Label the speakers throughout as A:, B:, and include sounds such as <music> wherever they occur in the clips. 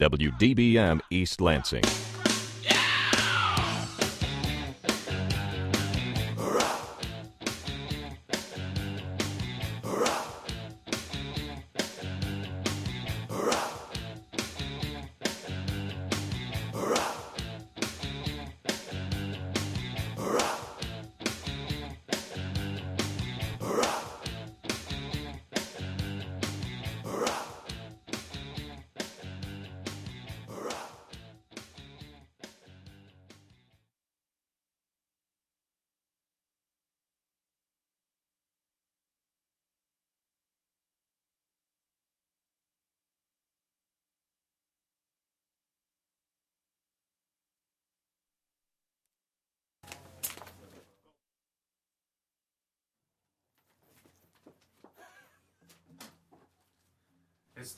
A: WDBM East Lansing.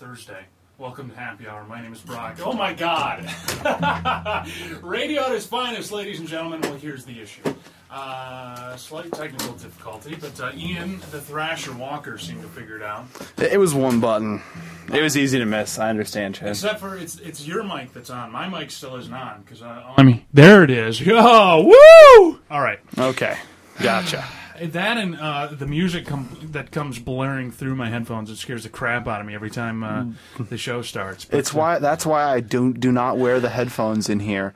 B: Thursday. Welcome to Happy Hour. My name is Brock. Oh my God! <laughs> Radio at its finest, ladies and gentlemen. Well, here's the issue. Uh, slight technical difficulty, but uh, Ian, the Thrasher Walker, seemed to figure it out.
C: It was one button. It was easy to miss. I understand, Chad.
B: Except for it's it's your mic that's on. My mic still isn't on because uh, I mean there it is. <laughs> Oh, woo! All right.
C: Okay, gotcha.
B: That and uh, the music com- that comes blaring through my headphones, it scares the crap out of me every time uh, the show starts. But,
C: It's why that's why I do do not wear the headphones in here.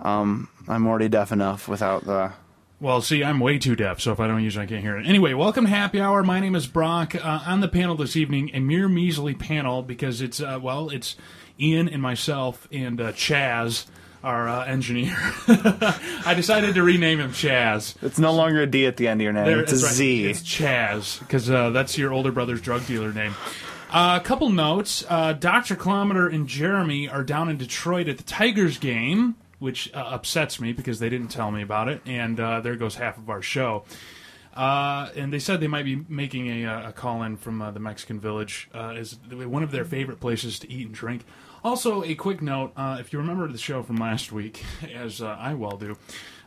C: Um, I'm already deaf enough without the.
B: Well, see, I'm way too deaf, so if I don't use it, I can't hear it. Anyway, welcome to Happy Hour. My name is Brock. Uh, on the panel this evening, a mere measly panel because it's, uh, well, it's Ian and myself and uh, Chaz, our uh, engineer. <laughs> I decided to rename him Chaz.
C: It's no longer a D at the end of your name.
B: There-
C: it's a
B: right.
C: Z.
B: It's Chaz, because uh, that's your older brother's drug dealer name. Uh, a couple notes. Uh, Dr. Kilometer and Jeremy are down in Detroit at the Tigers game, which uh, upsets me because they didn't tell me about it, and uh, there goes half of our show. Uh, and they said they might be making a, a call in from uh, the Mexican Village uh, is one of their favorite places to eat and drink. Also, a quick note: uh, if you remember the show from last week, <laughs> as uh, I well do,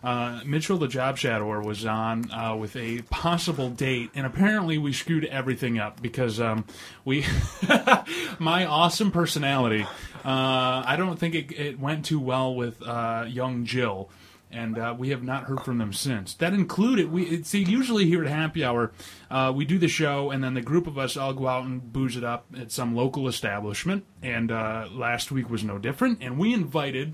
B: uh, Mitchell the Job Shadower was on uh, with a possible date, and apparently we screwed everything up because um, we, <laughs> my awesome personality, uh, I don't think it, it went too well with uh, young Jill and uh, we have not heard from them since. That included we see usually here at Happy Hour, uh, we do the show and then the group of us all go out and booze it up at some local establishment. And uh, last week was no different. And we invited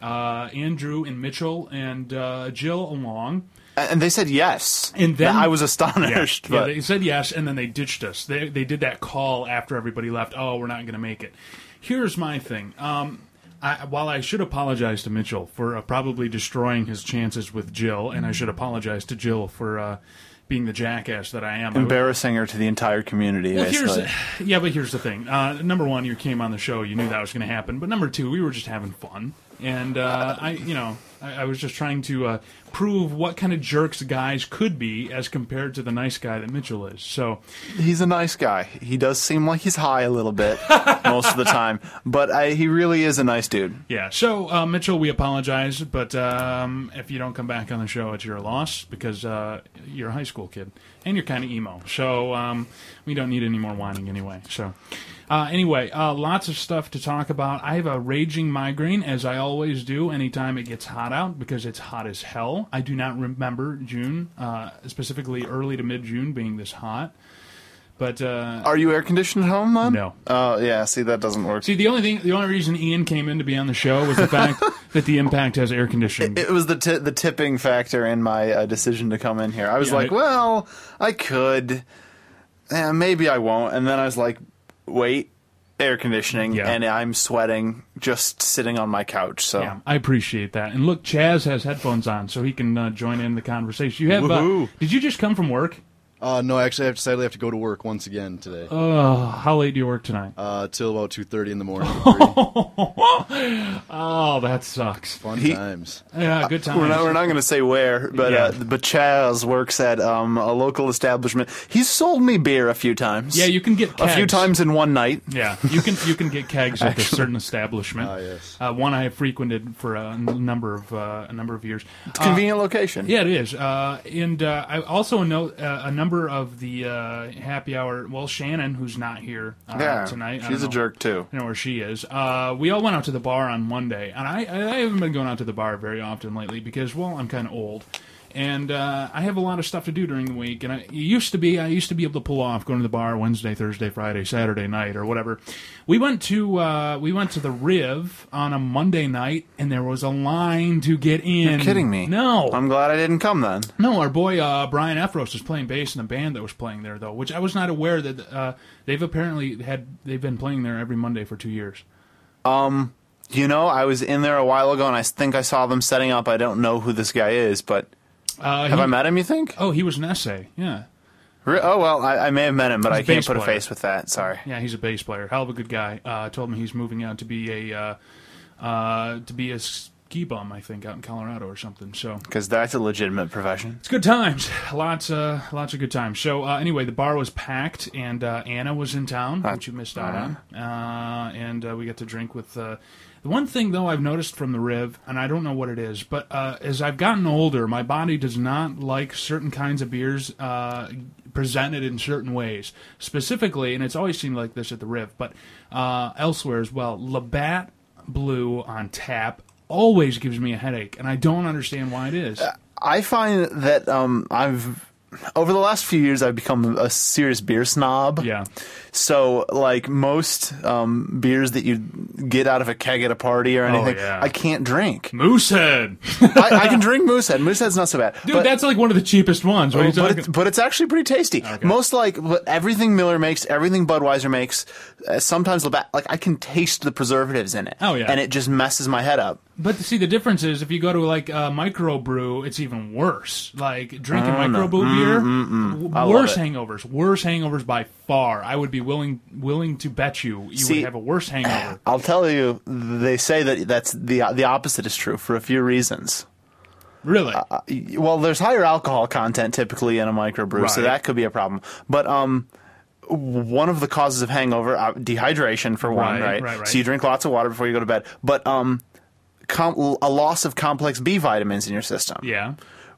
B: uh, Andrew and Mitchell and uh, Jill along.
C: And they said yes.
B: And then
C: I was astonished.
B: yeah,
C: but
B: they said yes, and then they ditched us. They they did that call after everybody left. Oh, we're not going to make it. Here's my thing. Um, I, while I should apologize to Mitchell for uh, probably destroying his chances with Jill, and I should apologize to Jill for uh, being the jackass that I am.
C: Embarrassing her to the entire community.
B: well, here's yeah, but here's the thing. Uh, number one, you came on the show, you knew that was going to happen. But number two, we were just having fun, and uh, I, you know, I, I was just trying to uh, prove what kind of jerks guys could be as compared to the nice guy that Mitchell is. So
C: He's a nice guy. He does seem like he's high a little bit <laughs> most of the time, but I, he really is a nice dude.
B: yeah, so uh, Mitchell, we apologize, but um, if you don't come back on the show, it's your loss because uh, you're a high school kid and you're kind of emo. So um, we don't need any more whining anyway. So. Uh, anyway, uh, lots of stuff to talk about. I have a raging migraine, as I always do, anytime it gets hot out because it's hot as hell. I do not remember June, uh, specifically early to mid June, being this hot. But uh,
C: Are you air conditioned at home, then?
B: No.
C: Oh, yeah. See, that doesn't work.
B: see, the only thing, the only reason Ian came in to be on the show was the fact <laughs> that the Impact has air conditioning.
C: It was the t- the tipping factor in my uh, decision to come in here. I was
B: Yeah,
C: like,
B: I-
C: well, I could, eh, maybe I won't, and then I was like, wait, air conditioning,
B: Yeah.
C: and I'm sweating just sitting on my couch. So
B: Yeah, I appreciate that. And look, Chaz has headphones on, so he can uh, join in the conversation. You have? Uh, did you just come from work?
D: Uh, no, actually, I have to sadly have to go to work once again today.
B: Oh, how late do you work tonight?
D: Uh, till about two thirty in the morning. <laughs>
B: Oh, that sucks.
D: Fun
C: He-
D: times.
B: Yeah, good times.
C: We're not, we're not going to say where, but uh, but Chaz works at um, a local establishment. He's sold me beer a few times.
B: Yeah, you can get
C: a few times in one night.
B: Yeah, you can you can get kegs at a certain establishment.
D: Ah, yes.
B: Uh, one I have frequented for a n- number of uh, a number of years. Uh,
C: Convenient location.
B: yeah, it is. Uh, and uh, I also note uh, a number member of the uh, happy hour. Well, Shannon, who's not here uh,
C: yeah,
B: tonight.
C: She's a
B: know.
C: jerk too.
B: I know where she is. Uh, we all went out to the bar on Monday, and I, I haven't been going out to the bar very often lately because, well, I'm kind of old, and uh, I have a lot of stuff to do during the week. And I, it used to be, I used to be able to pull off going to the bar Wednesday, Thursday, Friday, Saturday night, or whatever. We went to uh, we went to the Riv on a Monday night, and there was a line to get in.
C: You're kidding me.
B: No,
C: I'm glad I didn't come then.
B: no, our boy uh, Brian Efros was playing bass in the band that was playing there, though, which I was not aware that uh, they've apparently had they've been playing there every Monday for two years. Um.
C: You know, I was in there a while ago, and I think I saw them setting up. I don't know who this guy is, but
B: Uh,
C: have
B: he-
C: I met him? You think?
B: Oh, he was an essay. Yeah,
C: Re- Oh well, I, I may have met him, but
B: He's
C: I can't put a face with that. Sorry.
B: yeah, he's a bass player. Hell of a good guy. Uh, told him he's moving out to be a uh, uh, to be a ski bum. I think out in Colorado or something. So
C: Because that's a legitimate profession.
B: It's good times, <laughs> lots, uh, lots of good times. So uh, anyway, the bar was packed, and uh, Anna was in town, which you missed out on, uh, and uh, we got to drink with. Uh, the one thing though I've noticed from the Riv, and I don't know what it is, but uh, as I've gotten older, my body does not like certain kinds of beers uh, presented in certain ways. Specifically, and it's always seemed like this at the Riv, but uh, elsewhere as well. Labatt Blue on tap always gives me a headache, and I don't understand why it is.
C: I find that um, I've over the last few years I've become a serious beer snob.
B: yeah.
C: So, like most um, beers that you get out of a keg at a party or anything,
B: Oh, yeah.
C: I can't drink.
B: Moosehead. <laughs>
C: I, I can drink Moosehead. Moosehead's not so bad.
B: Dude,
C: but,
B: that's like one of the cheapest ones. What
C: but, but it's actually pretty tasty. Most like everything Miller makes, everything Budweiser makes, uh, sometimes Labatt, like I can taste the preservatives in it.
B: Oh, yeah.
C: and it just messes my head up.
B: But see, the difference is if you go to like a microbrew, it's even worse. Like drinking
C: Oh, no.
B: microbrew beer,
C: love
B: worse hangovers, worse hangovers by far. I would be willing willing to bet you you
C: See-
B: would have a worse hangover. <sighs>
C: I'll tell you, they say that that's the the opposite is true for a few reasons.
B: Really?
C: Uh, well, there's higher alcohol content typically in a microbrew, so that could be a problem. But um, one of the causes of hangover, uh, dehydration for one,
B: Right,
C: right?
B: right, right.
C: So you drink lots of water before you go to bed. But um, com- a loss of complex B vitamins in your system,
B: yeah.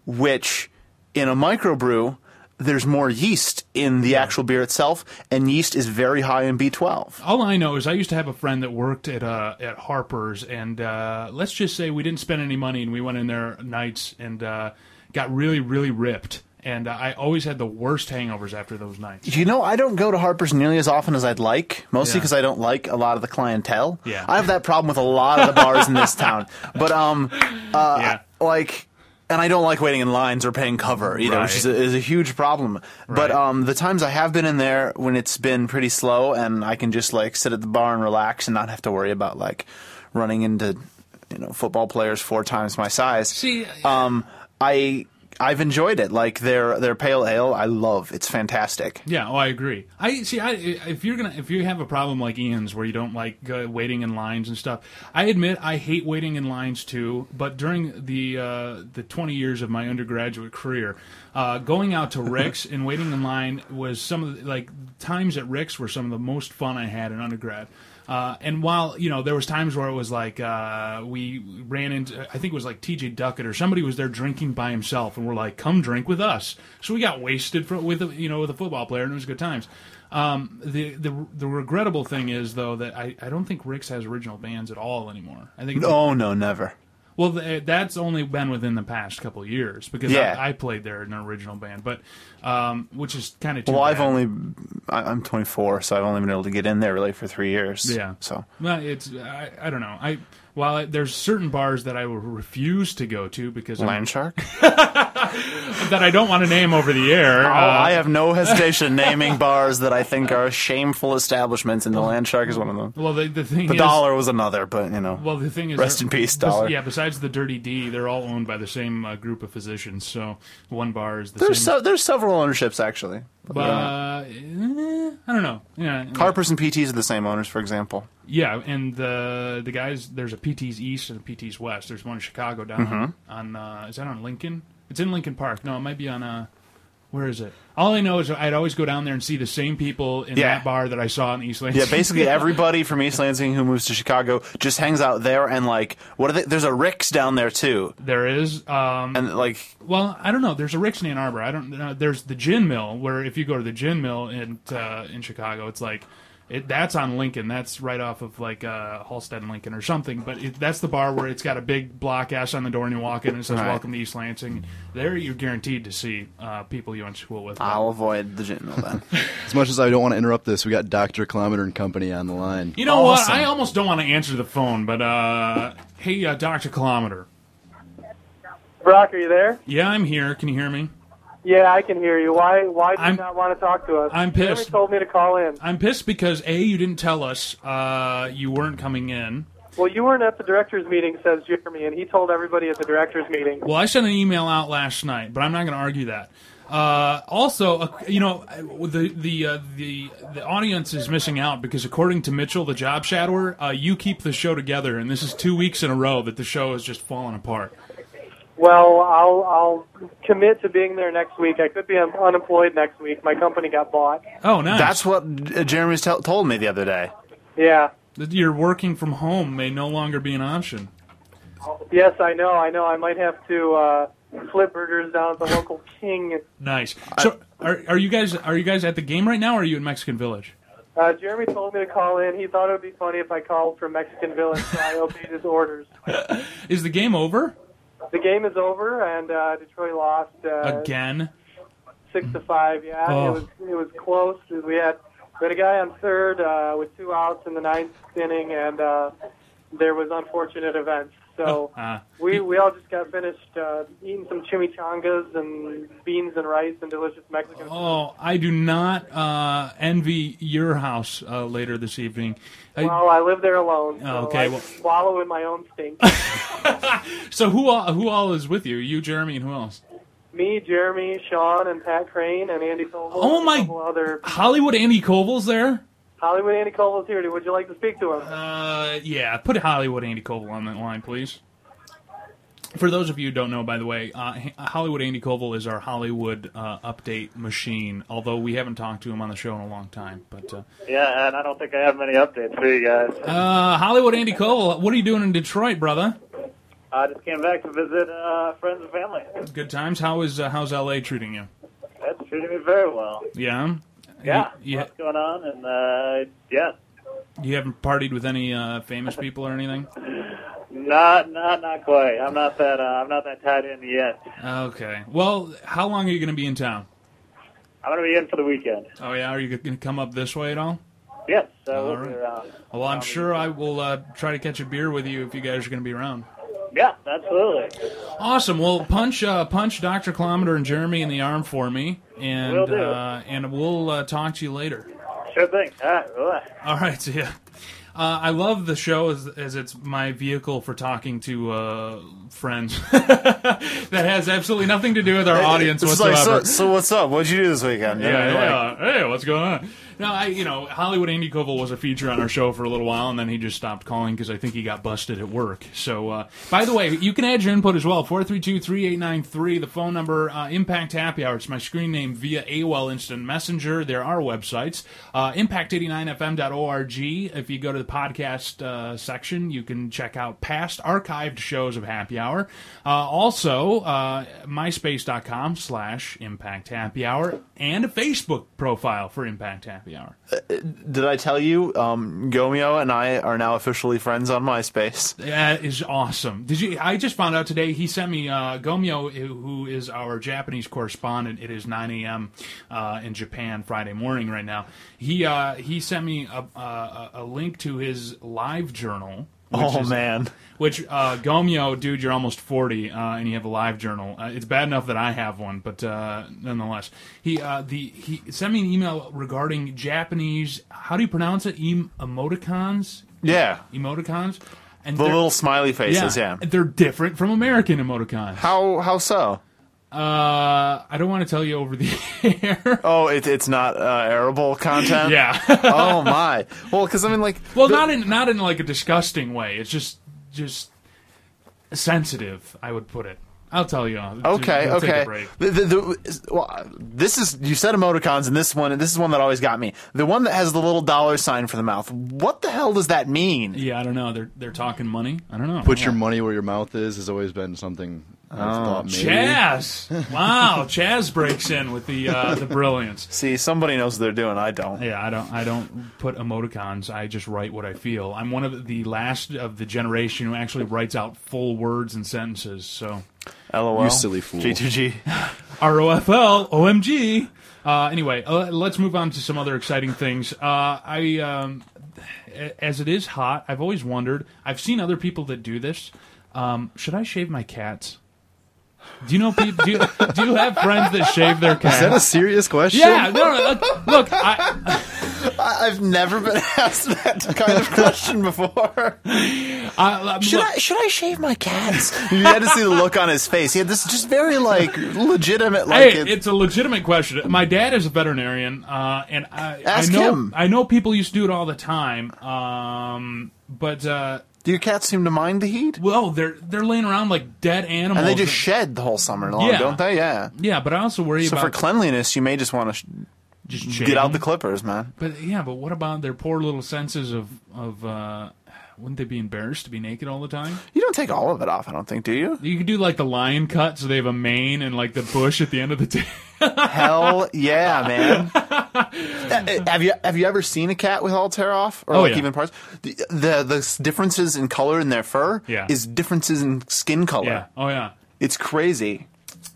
C: which in a microbrew. There's more yeast in the actual beer itself, and yeast is very high in B12.
B: All I know is I used to have a friend that worked at uh, at Harper's, and uh, let's just say we didn't spend any money, and we went in there nights and uh, got really, really ripped. And uh, I always had the worst hangovers after those nights.
C: You know, I don't go to Harper's nearly as often as I'd like, mostly
B: Yeah.
C: because I don't like a lot of the clientele.
B: Yeah.
C: I have that problem with a lot of the bars in this town. But um, uh, <laughs>
B: Yeah.
C: like, and I don't like waiting in lines or paying cover either, which is a, is a huge problem. But um, the times I have been in there when it's been pretty slow and I can just like sit at the bar and relax and not have to worry about like running into you know football players four times my size.
B: See,
C: um, I. I've enjoyed it. Like their their pale ale, I love. It's fantastic.
B: Yeah, oh, I agree. I see. I if you're gonna if you have a problem like Ian's where you don't like uh, waiting in lines and stuff, I admit I hate waiting in lines too. But during the uh, the 20 years of my undergraduate career, uh, going out to <laughs> Rick's and waiting in line was some of the, like times at Rick's were some of the most fun I had in undergrad. Uh, and while you know there was times where it was like uh, we ran into I think it was like T.J. Duckett or somebody was there drinking by himself and we're like come drink with us so we got wasted for, with you know with a football player and it was good times. Um, the the the regrettable thing is though that I, I don't think Rick's has original bands at all anymore. I think
C: Oh no, never.
B: Well, th- that's only been within the past couple of years because
C: Yeah.
B: I, I played there in an original band, but um, which is kind of
C: Well, I've only I- I'm 24, so I've only been able to get in there really for three years.
B: Yeah.
C: So
B: Well, it's I, I don't know. I while I, there's certain bars that I will refuse to go to because I'm,
C: Land Shark. <laughs>
B: that I don't want to name over the air.
C: Oh,
B: uh,
C: I have no hesitation <laughs> naming bars that I think are shameful establishments, and the Land Shark is one of them.
B: well, the, the thing
C: The
B: is,
C: Dollar was another, but you know.
B: Well, the thing is,
C: Rest in peace, Dollar.
B: Yeah, besides the Dirty D, they're all owned by the same uh, group of physicians. So one bar is the
C: there's
B: same.
C: so, there's several ownerships actually.
B: But, uh, eh, I don't know. Yeah,
C: Harper's and PTs are the same owners, for example.
B: Yeah, and the the guys there's a PT's East and a PT's West. There's one in Chicago down
C: Mm-hmm.
B: on uh, is that on Lincoln? It's in Lincoln Park. No, it might be on uh Where is it? All I know is I'd always go down there and see the same people in
C: Yeah.
B: that bar that I saw in East Lansing.
C: Yeah, basically <laughs> everybody from East Lansing who moves to Chicago just hangs out there and like what are they? There's a Rick's down there too,
B: there is. Um,
C: and like
B: well, I don't know. There's a Rick's in Ann Arbor. I don't. Uh, there's the Gin Mill, where if you go to the Gin Mill in uh, in Chicago, it's like. It, that's on Lincoln. That's right off of like uh, Halsted and Lincoln or something. But it, that's the bar where it's got a big block S on the door and you walk in and it says
C: Right.
B: "Welcome to East Lansing." There, you're guaranteed to see uh, people you went to school with.
C: I'll avoid the gin mill then. <laughs>
D: As much as I don't want to interrupt this, we got Doctor Kilometer and Company on the line.
B: You know what? I almost don't want to answer the phone, but uh, hey, uh, Doctor Kilometer.
A: Brock, are you there?
B: Yeah, I'm here. Can you hear me?
A: Yeah, I can hear you. Why? Why do
B: I'm-
A: you not want to talk to us?
B: I'm
A: Jeremy
B: pissed.
A: told me to call in.
B: I'm pissed because a you didn't tell us uh, you weren't coming in.
A: Well, you weren't at the directors' meeting, says Jeremy, and he told everybody at the directors' meeting.
B: Well, I sent an email out last night, but I'm not going to argue that. Uh, also, uh, you know, the the uh, the the audience is missing out because according to Mitchell, the job shadower, uh, you keep the show together, and this is two weeks in a row that the show has just fallen apart.
A: Well, I'll I'll commit to being there next week. I could be un- unemployed next week. My company got bought.
B: Oh, nice.
C: That's what uh, Jeremy's told me the other day.
A: Yeah.
B: That Your working from home may no longer be an option.
A: Yes, I know. I know. I might have to uh, flip burgers down at the local King.
B: Nice. So, are, are you guys are you guys at the game right now, or are you in Mexican Village?
A: Uh, Jeremy told me to call in. He thought it would be funny if I called from Mexican Village, so I obeyed his orders. <laughs>
B: Is the game over
A: The game is over, and uh, Detroit lost uh,
B: again?
A: six to five. Yeah,
B: Oh.
A: it was it was close. We had we had a guy on third uh, with two outs in the ninth inning, and uh, there was unfortunate events. So <laughs>
B: Uh,
A: we we all just got finished uh, eating some chimichangas and beans and rice and delicious Mexican. food.
B: oh, I do not uh, envy your house uh, later this evening. I-
A: Well, I live there alone, so
B: Oh, okay,
A: I
B: well-
A: swallow in my own stink. <laughs> <laughs>
B: so who all, who all is with you? You, Jeremy, and who else?
A: Me, Jeremy, Sean, and Pat Crane, and Andy Koval.
B: Oh,
A: and
B: my-
A: couple other
B: Hollywood Andy Koval's there.
A: Hollywood Andy Koval's here. Would you like to speak to him?
B: Uh, yeah, put Hollywood Andy Koval on that line, please. For those of you who don't know, by the way, uh, Hollywood Andy Koval is our Hollywood uh, update machine. Although we haven't talked to him on the show in a long time, but uh,
E: Yeah, and I don't think I have many updates for you guys.
B: uh, Hollywood Andy Koval, what are you doing in Detroit, brother?
E: I just came back to visit uh, friends and family.
B: Good times. How is uh, how's LA treating you?
E: That's treating me very well.
B: Yeah,
E: Yeah,
B: You, you,
E: what's going on? And uh, yeah,
B: you haven't partied with any uh, famous people or anything? <laughs>
E: not not not quite. I'm not that uh, I'm not that tied in yet.
B: Okay. Well, how long are you going to be in town?
E: I'm gonna be in for the weekend.
B: Oh yeah, are you going to come up this way at all?
E: Yes, so
B: All
E: we'll
B: right.
E: be around.
B: Well, I'm sure I will uh, try to catch a beer with you if you guys are going to be around.
E: Yeah, absolutely.
B: Awesome. Well, punch, uh, punch Dr. Kilometer and Jeremy in the arm for me, and
E: Will do.
B: uh, and we'll uh, talk to you later.
E: Sure thing. All right. Bye.
B: All right. <laughs> See ya. Uh, I love the show as, as it's my vehicle for talking to uh, friends. <laughs> that has absolutely nothing to do with our audience
C: It's like,
B: whatsoever.
C: so, so what's up? What'd you do this weekend? You know,
B: Yeah,
C: like-
B: yeah. Hey, what's going on? No, I, you know, Hollywood Andy Koval was a feature on our show for a little while, and then he just stopped calling because I think he got busted at work. So, uh, by the way, you can add your input as well. 432-3893, the phone number, uh, Impact Happy Hour. It's my screen name via AOL Instant Messenger. There are websites. Uh, Impact89fm.org. If you go to the podcast uh, section, you can check out past archived shows of Happy Hour. Uh, also, uh, myspace.com slash Impact Happy Hour and a Facebook profile for Impact Happy Hour.
C: Did I tell you, um, Gomeo and I are now officially friends on MySpace?
B: That is awesome. Did you? I just found out today. He sent me uh, Gomyo, who is our Japanese correspondent. It is 9 a.m. Uh, in Japan Friday morning right now. He uh, he sent me a, a, a link to his live journal.
C: Oh
B: is-
C: man,
B: Which uh, Gomyo, dude, you're almost 40, uh, and you have a live journal. Uh, it's bad enough that I have one, but uh, nonetheless, he uh, the he sent me an email regarding Japanese. How do you pronounce it? Em- emoticons.
C: yeah,
B: Emoticons. And
C: the little smiley faces. Yeah.
B: they're different from American emoticons.
C: How how so?
B: Uh, I don't want to tell you over the <laughs> air.
C: Oh, it, it's not uh, arable content.
B: yeah. <laughs>
C: oh my. Well, because I mean, like,
B: well,
C: the-
B: not in not in like a disgusting way. It's just just sensitive. I would put it. I'll tell you.
C: Okay,
B: We'll take a
C: okay.
B: break.
C: The, the, the, well, this is you said emoticons, and this one, this is one that always got me. The one that has the little dollar sign for the mouth. What the hell does that mean?
B: Yeah, I don't know. They're they're talking money. I don't know.
D: Put your money where your mouth is has always been something I've thought maybe.
B: Chaz. <laughs> Wow, Chaz breaks in with the uh, the brilliance.
C: See, somebody knows what they're doing. I don't.
B: Yeah, I don't. I don't put emoticons. I just write what I feel. I'm one of the last of the generation who actually writes out full words and sentences. So,
C: LOL.
D: You silly fool.
C: G2G. <laughs>
B: R O F L O M G. Uh, anyway, uh, let's move on to some other exciting things. Uh, I, um, as it is hot, I've always wondered. I've seen other people that do this. Um, should I shave my cats? Do you know people? Do you, do you have friends that shave their cats?
D: Is that a serious question?
B: yeah, no, no, look, look I, <laughs>
C: I- I've never been <laughs> asked that kind of question before. <laughs>
B: I,
C: Should
B: look,
C: I should I shave my cats? You had to see the look on his face. He had this just very like legitimate like
B: hey,
C: it-
B: it's a legitimate question. My dad is a veterinarian, uh, and I,
C: Ask
B: I know
C: him.
B: I know people used to do it all the time. Um, but uh,
C: Do your cats seem to mind the heat?
B: well, they're they're laying around like dead animals.
C: And they just shed the whole summer long,
B: Yeah.
C: don't they? Yeah.
B: yeah, but I also worry
C: So
B: about
C: for cleanliness, you may just want to sh-
B: just
C: get out the clippers, man.
B: But yeah, but what about their poor little senses of of? Uh, wouldn't they be embarrassed to be naked all the time?
C: You don't take all of it off, I don't think, do you?
B: You could do like the lion cut, so they have a mane and like the bush at the end of the tail. <laughs>
C: Hell yeah, man. Uh, <laughs> have you have you ever seen a cat with all tear off or
B: Oh,
C: like
B: yeah.
C: even parts? The, the the differences in color in their fur
B: Yeah.
C: is differences in skin color.
B: yeah. Oh yeah.
C: It's crazy.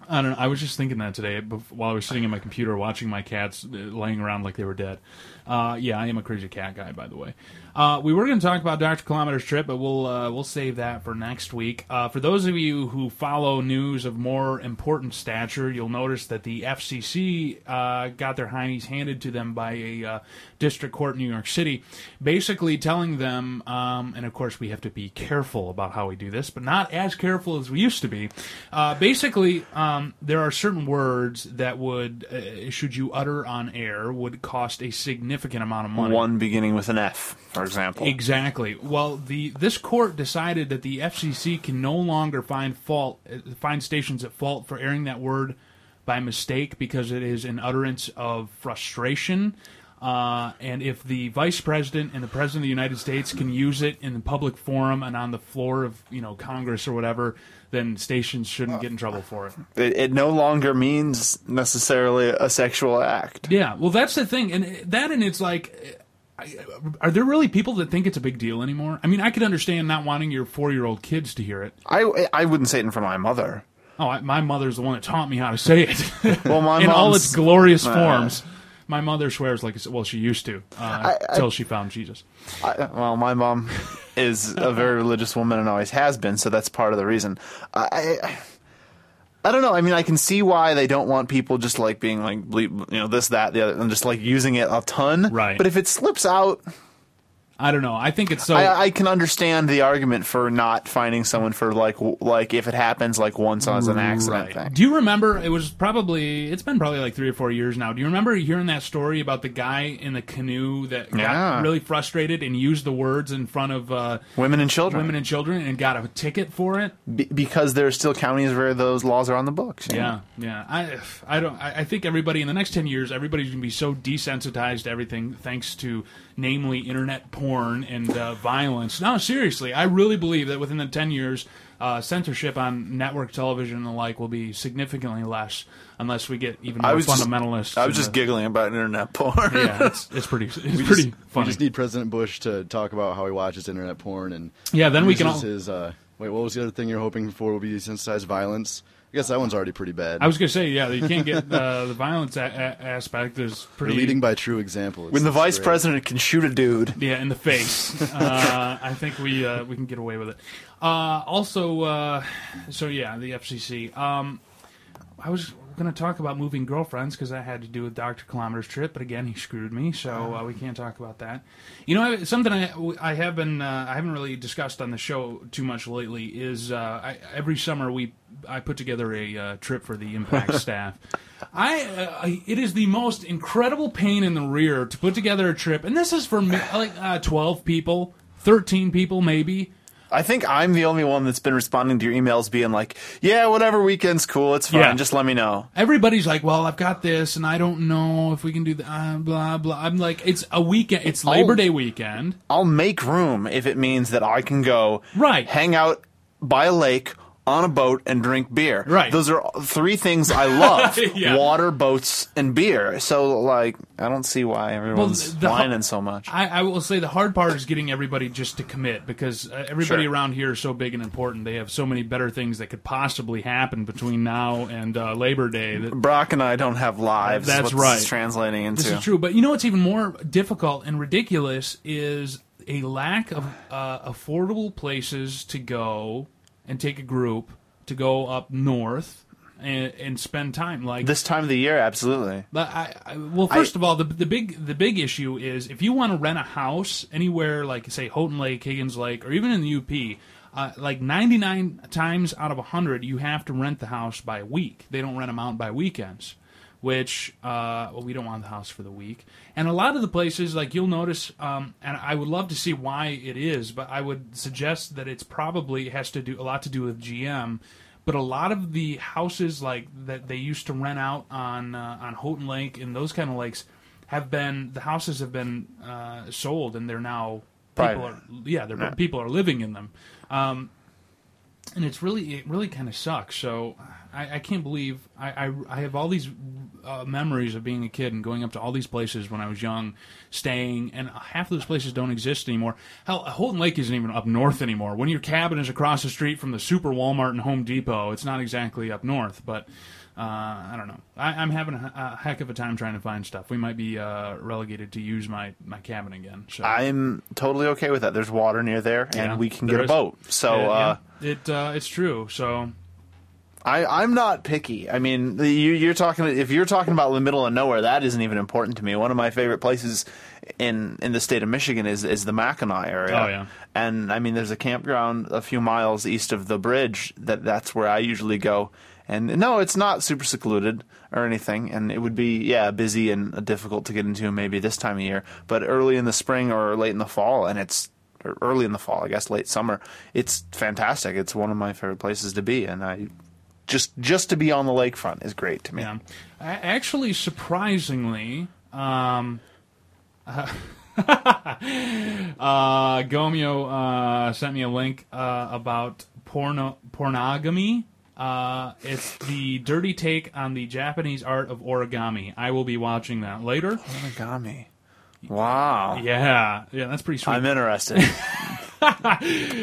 B: I don't know. I was just thinking that today while I was sitting in my computer watching my cats uh, laying around like they were dead. Uh, yeah, I am a crazy cat guy, by the way. Uh, we were going to talk about Dr. Kilometer's trip, but we'll uh, we'll save that for next week. Uh, for those of you who follow news of more important stature, you'll notice that the FCC uh, got their heinies handed to them by a uh, district court in New York City, basically telling them, um, and of course we have to be careful about how we do this, but not as careful as we used to be. Uh, basically, um, there are certain words that would, should you utter on air, would cost a significant amount of money.
C: One beginning with an F, for example.
B: Exactly. Well, the this court decided that the FCC can no longer find fault find stations at fault for airing that word by mistake because it is an utterance of frustration. Uh, and if the vice president and the president of the United States can use it in the public forum and on the floor of you know Congress or whatever, then stations shouldn't get in trouble for it.
C: It, it no longer means necessarily a sexual act.
B: Yeah, well, that's the thing, and that, and it's like, I- are there really people that think it's a big deal anymore? I mean, I could understand not wanting your four-year-old kids to hear it.
C: I I wouldn't say it in front of my mother.
B: Oh, I, my mother's the one that taught me how to say it <laughs>
C: Well, my <laughs>
B: in all its glorious
C: Uh,
B: forms. My mother swears like well, she used to uh, until she found Jesus.
C: I, well, my mom is a very religious woman and always has been, so that's part of the reason. I, I, don't know. I mean, I can see why they don't want people just like being like, bleep, you know, this, that, the other, and just like using it a ton.
B: Right.
C: But if it slips out,
B: I don't know. I think it's so.
C: I, I can understand the argument for not finding someone for like, like if it happens like once as an accident
B: Right.
C: thing.
B: Do you remember? It was probably. It's been probably like three or four years now. Do you remember hearing that story about the guy in the canoe that got
C: Yeah.
B: really frustrated and used the words in front of uh,
C: Women and children.
B: women and children and got a ticket for it?
C: Be- because there are still counties where those laws are on the books. know?
B: Yeah, yeah. I, I don't. I, I think everybody in the next ten years, everybody's gonna be so desensitized to everything, thanks to namely internet porn and uh, violence. No, seriously, I really believe that within the ten years, uh, censorship on network television and the like will be significantly less, unless we get even more
C: I was just- I was just
B: the-
C: giggling about internet porn.
B: Yeah, it's, it's pretty. It's <laughs>
D: We
B: pretty
D: just,
B: funny.
D: We just need President Bush to talk about how he watches internet porn and
B: Yeah, then we can all-
D: his. Uh, wait, what was the other thing you're hoping for? Will be desensitized violence. I guess that one's already pretty bad.
B: I was gonna say, yeah, you can't get uh, <laughs> the violence a- a- aspect is
D: We're
B: pretty.
D: leading by true example. It's-
C: when the vice
D: great.
C: president can shoot a dude.
B: Yeah, in the face. <laughs> uh, I think we uh, we can get away with it. Uh, also, uh, so yeah, the FCC. Um, I was going to talk about moving girlfriends because that had to do with Doctor Kilometer's trip, but again, he screwed me, so uh, we can't talk about that. You know, something I, I have been uh, I haven't really discussed on the show too much lately is uh, I, every summer we I put together a uh, trip for the Impact <laughs> staff. I, uh, it is the most incredible pain in the rear to put together a trip, and this is for me, like uh, twelve people, thirteen people, maybe.
C: I think I'm the only one that's been responding to your emails, being like, "Yeah, whatever weekend's cool. It's fine.
B: Yeah.
C: Just let me know."
B: Everybody's like, "Well, I've got this, and I don't know if we can do that." Uh, blah blah. I'm like, "It's a weekend. It's Labor
C: Oh.
B: Day weekend."
C: I'll make room if it means that I can go
B: Right.
C: hang out by a lake on a boat and drink beer.
B: Right.
C: Those are three things I love: <laughs>
B: Yeah.
C: water, boats, and beer. So, like, I don't see why everyone's
B: the-
C: whining so much.
B: I, I will say the hard part is getting everybody just to commit because uh, everybody
C: Sure.
B: around here is so big and important. They have so many better things that could possibly happen between now and uh, Labor Day. That
C: Brock and I don't have lives.
B: That's right.
C: Translating into
B: this is true. But you know what's even more difficult and ridiculous is a lack of uh, affordable places to go and take a group to go up north and, and spend time. Like
C: this time of the year. Absolutely.
B: But I, I, well, first of all, the the big the big issue is if you want to rent a house anywhere, like say Houghton Lake, Higgins Lake, or even in the UP, uh, like ninety nine times out of hundred, you have to rent the house by a week. They don't rent them out by weekends, which uh, well, we don't want the house for the week. And a lot of the places, like you'll notice, um, and I would love to see why it is, but I would suggest that it's probably has to do a lot to do with GM but a lot of the houses like that they used to rent out on uh, on Houghton Lake and those kind of lakes have been the houses have been uh, sold and they're now people
C: Private.
B: are yeah they're
C: Yeah.
B: people are living in them um, and it's really it really kind of sucks. So I, I can't believe I, I I have all these uh, memories of being a kid and going up to all these places when I was young staying and half of those places don't exist anymore. Hell Houghton Lake isn't even up north anymore. When your cabin is across the street from the super Walmart and Home Depot it's not exactly up north but uh, I don't know. I, I'm having a, a heck of a time trying to find stuff. We might be uh, relegated to use my, my cabin again. So
C: I'm totally okay with that. There's water near there, and
B: Yeah,
C: we can get a
B: is.
C: boat. So
B: Yeah,
C: uh,
B: yeah. it uh, it's true. So
C: I, I'm not picky. I mean, you, you're talking. If you're talking about the middle of nowhere, that isn't even important to me. One of my favorite places in in the state of Michigan is is the Mackinac area.
B: Oh, yeah.
C: And I mean, there's a campground a few miles east of the bridge. That that's where I usually go. And no, it's not super secluded or anything, and it would be yeah busy and difficult to get into maybe this time of year. But early in the spring or late in the fall, and it's early in the fall, I guess, late summer. It's fantastic. It's one of my favorite places to be, and I just just to be on the lakefront is great to me.
B: yeah, actually, surprisingly, um, <laughs> uh, Gomeo uh, sent me a link uh, about porno pornogamy. Uh, it's the dirty take on the Japanese art of origami. I will be watching that later.
C: Origami. Wow.
B: Yeah, yeah, that's pretty sweet.
C: I'm interested. <laughs>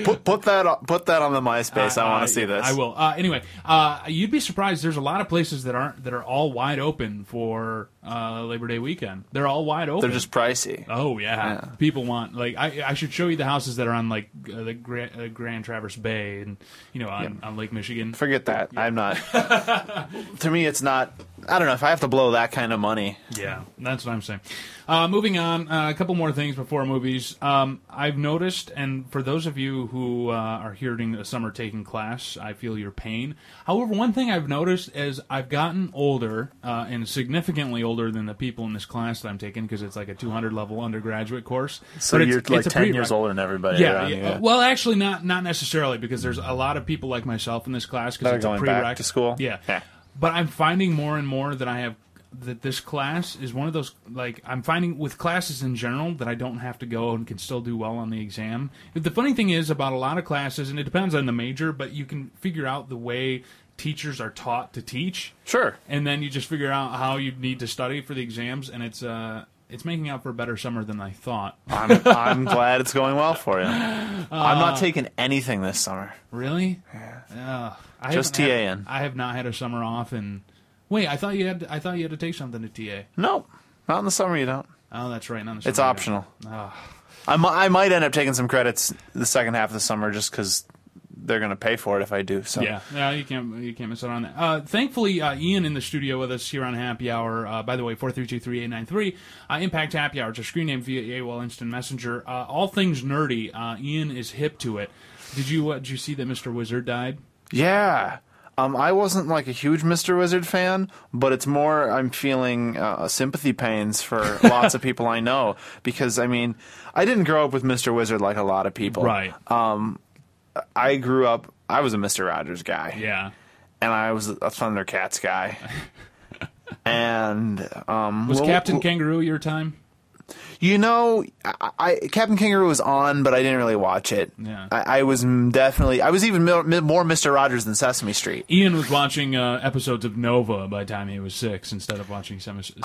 C: put put that on, put that on the MySpace. I want
B: Uh,
C: to see this.
B: I will. Uh, anyway, uh, you'd be surprised. There's a lot of places that aren't that are all wide open for uh, Labor Day weekend. They're all wide open.
C: They're just pricey.
B: Oh yeah.
C: Yeah.
B: people want like I, I should show you the houses that are on like uh, the Grand, uh, Grand Traverse Bay and you know on, on Lake Michigan.
C: Forget that. I'm not. <laughs> to me, it's not. I don't know if I have to blow that kind of money.
B: Yeah, that's what I'm saying. Uh, moving on, uh, a couple more things before movies. Um, I've noticed, and for those of you who uh, are here during the summer taking class, I feel your pain. However, one thing I've noticed is I've gotten older, uh, and significantly older than the people in this class that I'm taking, because it's like a 200 level undergraduate course.
C: So
B: But
C: you're like
B: it's
C: ten
B: prereq.
C: years older than everybody.
B: Yeah,
C: around
B: yeah. Well, actually, not not necessarily because there's a lot of people like myself in this class because it's a
C: going
B: prereq
C: back to school?
B: Yeah.
C: Yeah.
B: but I'm finding more and more that I have that this class is one of those like I'm finding with classes in general that I don't have to go and can still do well on the exam. The funny thing is about a lot of classes, and it depends on the major, but you can figure out the way teachers are taught to teach
C: Sure.
B: and then you just figure out how you need to study for the exams, and it's uh it's making up for a better summer than I thought.
C: I'm, I'm <laughs> glad it's going well for you. I'm not taking anything this summer.
B: Really? Yeah. I
C: Just
B: haven't
C: TAN.
B: had- I have not had a summer off, and wait, I thought you had. I thought you had to take something to TA.
C: No, Not in the summer. You don't.
B: Oh, that's right. Not in the
C: It's optional.
B: Oh.
C: I, I might end up taking some credits the second half of the summer just because they're going to pay for it if I do. So
B: Yeah, yeah, you can't you can't miss out on that. Uh, thankfully, uh, Ian in the studio with us here on Happy Hour. Uh, by the way, four three two three eight nine three. Uh, Impact Happy Hour. It's a screen name via AOL Instant Messenger. Uh, all things nerdy. Uh, Ian is hip to it. Did you uh, did you see that Mr. Wizard died?
C: Yeah. Um, I wasn't like a huge Mr. Wizard fan, but it's more I'm feeling uh, sympathy pains for <laughs> lots of people I know because I mean I didn't grow up with Mr. Wizard like a lot of people,
B: Right.
C: Um, I grew up. I was a Mister Rogers guy.
B: Yeah.
C: and I was a Thundercats guy. <laughs> and um,
B: Was Captain Kangaroo your time?
C: You know, I, I Captain Kangaroo was on, but I didn't really watch it.
B: Yeah.
C: I, I was definitely. I was even more, more Mister Rogers than Sesame Street.
B: Ian was watching uh, episodes of Nova by the time he was six instead of watching Sesame Street.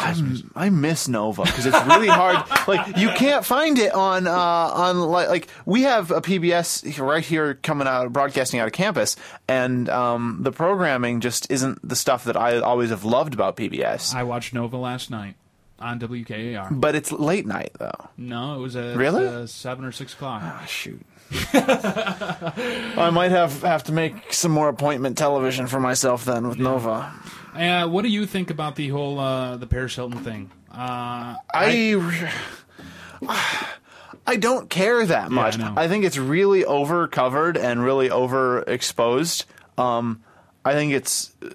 C: I miss Nova because it's really hard. <laughs> Like you can't find it on uh, on like, like we have a PBS right here coming out broadcasting out of campus, and um, the programming just isn't the stuff that I always have loved about PBS.
B: I watched Nova last night on WKAR.
C: but it's late night though.
B: No, it was at
C: Really?
B: uh, seven or six o'clock.
C: Ah, shoot. I might have have to make some more appointment television for myself then with Nova.
B: Uh, what do you think about the whole uh, the Paris Hilton thing? Uh,
C: I I <sighs> don't care that much.
B: know.
C: I think it's really over covered and really overexposed. Um, I think it's uh,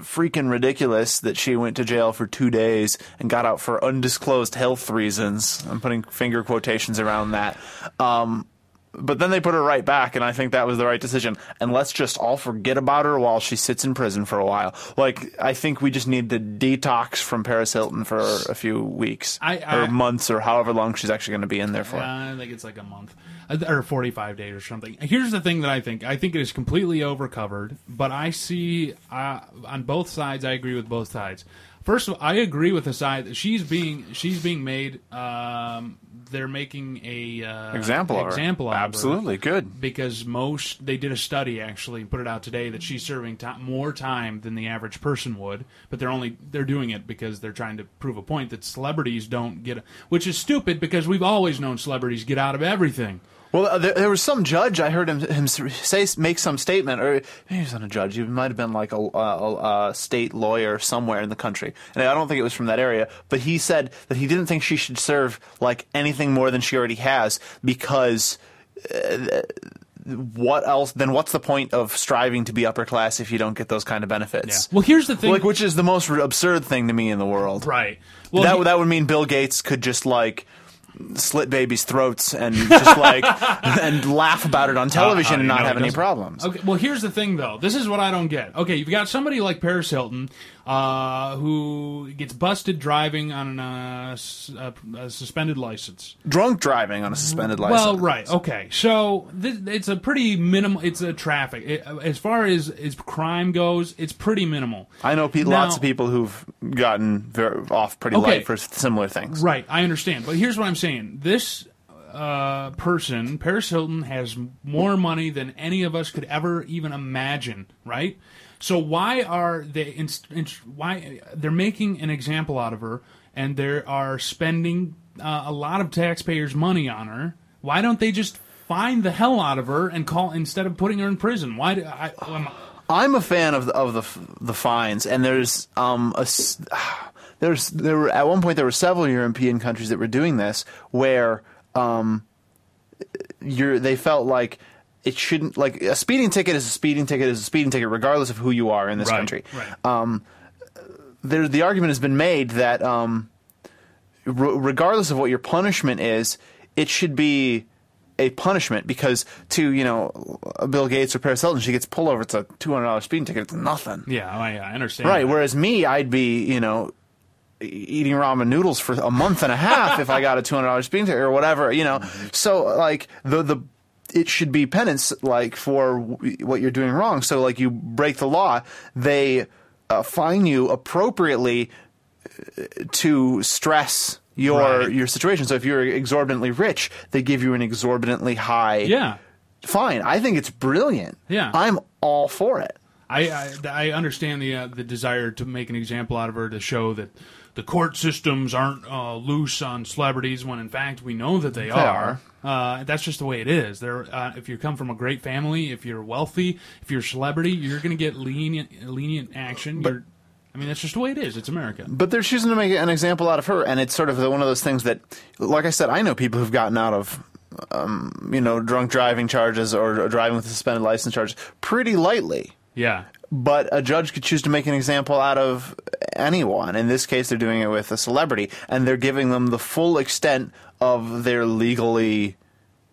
C: freaking ridiculous that she went to jail for two days and got out for undisclosed health reasons. I'm putting finger quotations around that. Um, but then they put her right back, and I think that was the right decision. And let's just all forget about her while she sits in prison for a while. Like I think we just need to detox from Paris Hilton for a few weeks
B: I- I-
C: or months or however long she's actually going to be in there for.
B: I think it's like a month or 45 days or something. Here's the thing that I think. I think it is completely overcovered, but I see uh, on both sides. I agree with both sides. First of all, I agree with the side that she's being she's being made. Um, they're making a uh,
C: example of her.
B: example
C: Absolutely good.
B: because most they did a study actually put it out today that she's serving ti more time than the average person would but they're only they're doing it because they're trying to prove a point that celebrities don't get which is stupid because we've always known celebrities get out of everything
C: Well, uh, there, there was some judge I heard him him say make some statement, or maybe he wasn't a judge. He might have been like a, a, a state lawyer somewhere in the country, and I don't think it was from that area. But he said that he didn't think she should serve like anything more than she already has because. Uh, what else? Then what's the point of striving to be upper class if you don't get those kind of benefits?
B: well here's the thing
C: Like, which is the most absurd thing to me in the world.
B: right well
C: that
B: he-
C: that would mean Bill Gates could just like slit babies' throats and just like <laughs> and laugh about it on television
B: Uh,
C: and not have any problems.
B: Okay, well, here's the thing, though. This is what I don't get. Okay, you've got somebody like Paris Hilton uh, who gets busted driving on a suspended license.
C: Drunk driving on a suspended license.
B: Well, right. Okay. So th- it's a pretty minimal. It's a traffic. It, as far as as crime goes, it's pretty minimal.
C: I know pe-
B: Now-
C: lots of people who've gotten very, off pretty
B: Okay.
C: light for similar things.
B: Right. I understand. But here's what I'm saying. This uh, person, Paris Hilton, has more money than any of us could ever even imagine. Right. So why are they? Inst- inst- why they're making an example out of her, and they are spending uh, a lot of taxpayers' money on her? Why don't they just find the hell out of her and call instead of putting her in prison? Why? Do, I, um,
C: I'm a fan of the, of the the fines, and there's um a there's there were at one point there were several European countries that were doing this where um you're they felt like it shouldn't like a speeding ticket is a speeding ticket is a speeding ticket regardless of who you are in this
B: Right,
C: country.
B: right.
C: There the argument has been made that um re- regardless of what your punishment is, it should be a punishment because to you know Bill Gates or Paris Hilton, she gets pulled over. It's a two hundred dollars speeding ticket. It's nothing,
B: yeah, I, I understand.
C: right?
B: that.
C: Whereas me, I'd be you know eating ramen noodles for a month and a half if I got a two hundred dollars speeding ticket or whatever. You know, <laughs> so like the the it should be penance like for what you're doing wrong. So like you break the law, they uh, fine you appropriately uh, to stress your
B: Right.
C: your situation. So if you're exorbitantly rich, they give you an exorbitantly high
B: Yeah.
C: fine. I think it's brilliant.
B: Yeah.
C: I'm all for it.
B: I, I I understand the uh, the desire to make an example out of her to show that the court systems aren't uh, loose on celebrities when in fact we know that they, are. Uh, that's just the way it is. There, uh, if you come from a great family, if you're wealthy, if you're a celebrity, you're going to get lenient lenient action. you're, I mean, that's just the way it is. It's America.
C: But they're choosing to make an example out of her, and it's sort of one of those things that, like I said, I know people who've gotten out of, um, you know, drunk driving charges or, or driving with a suspended license charges pretty lightly.
B: Yeah.
C: But a judge could choose to make an example out of anyone. In this case, they're doing it with a celebrity, and they're giving them the full extent of their legally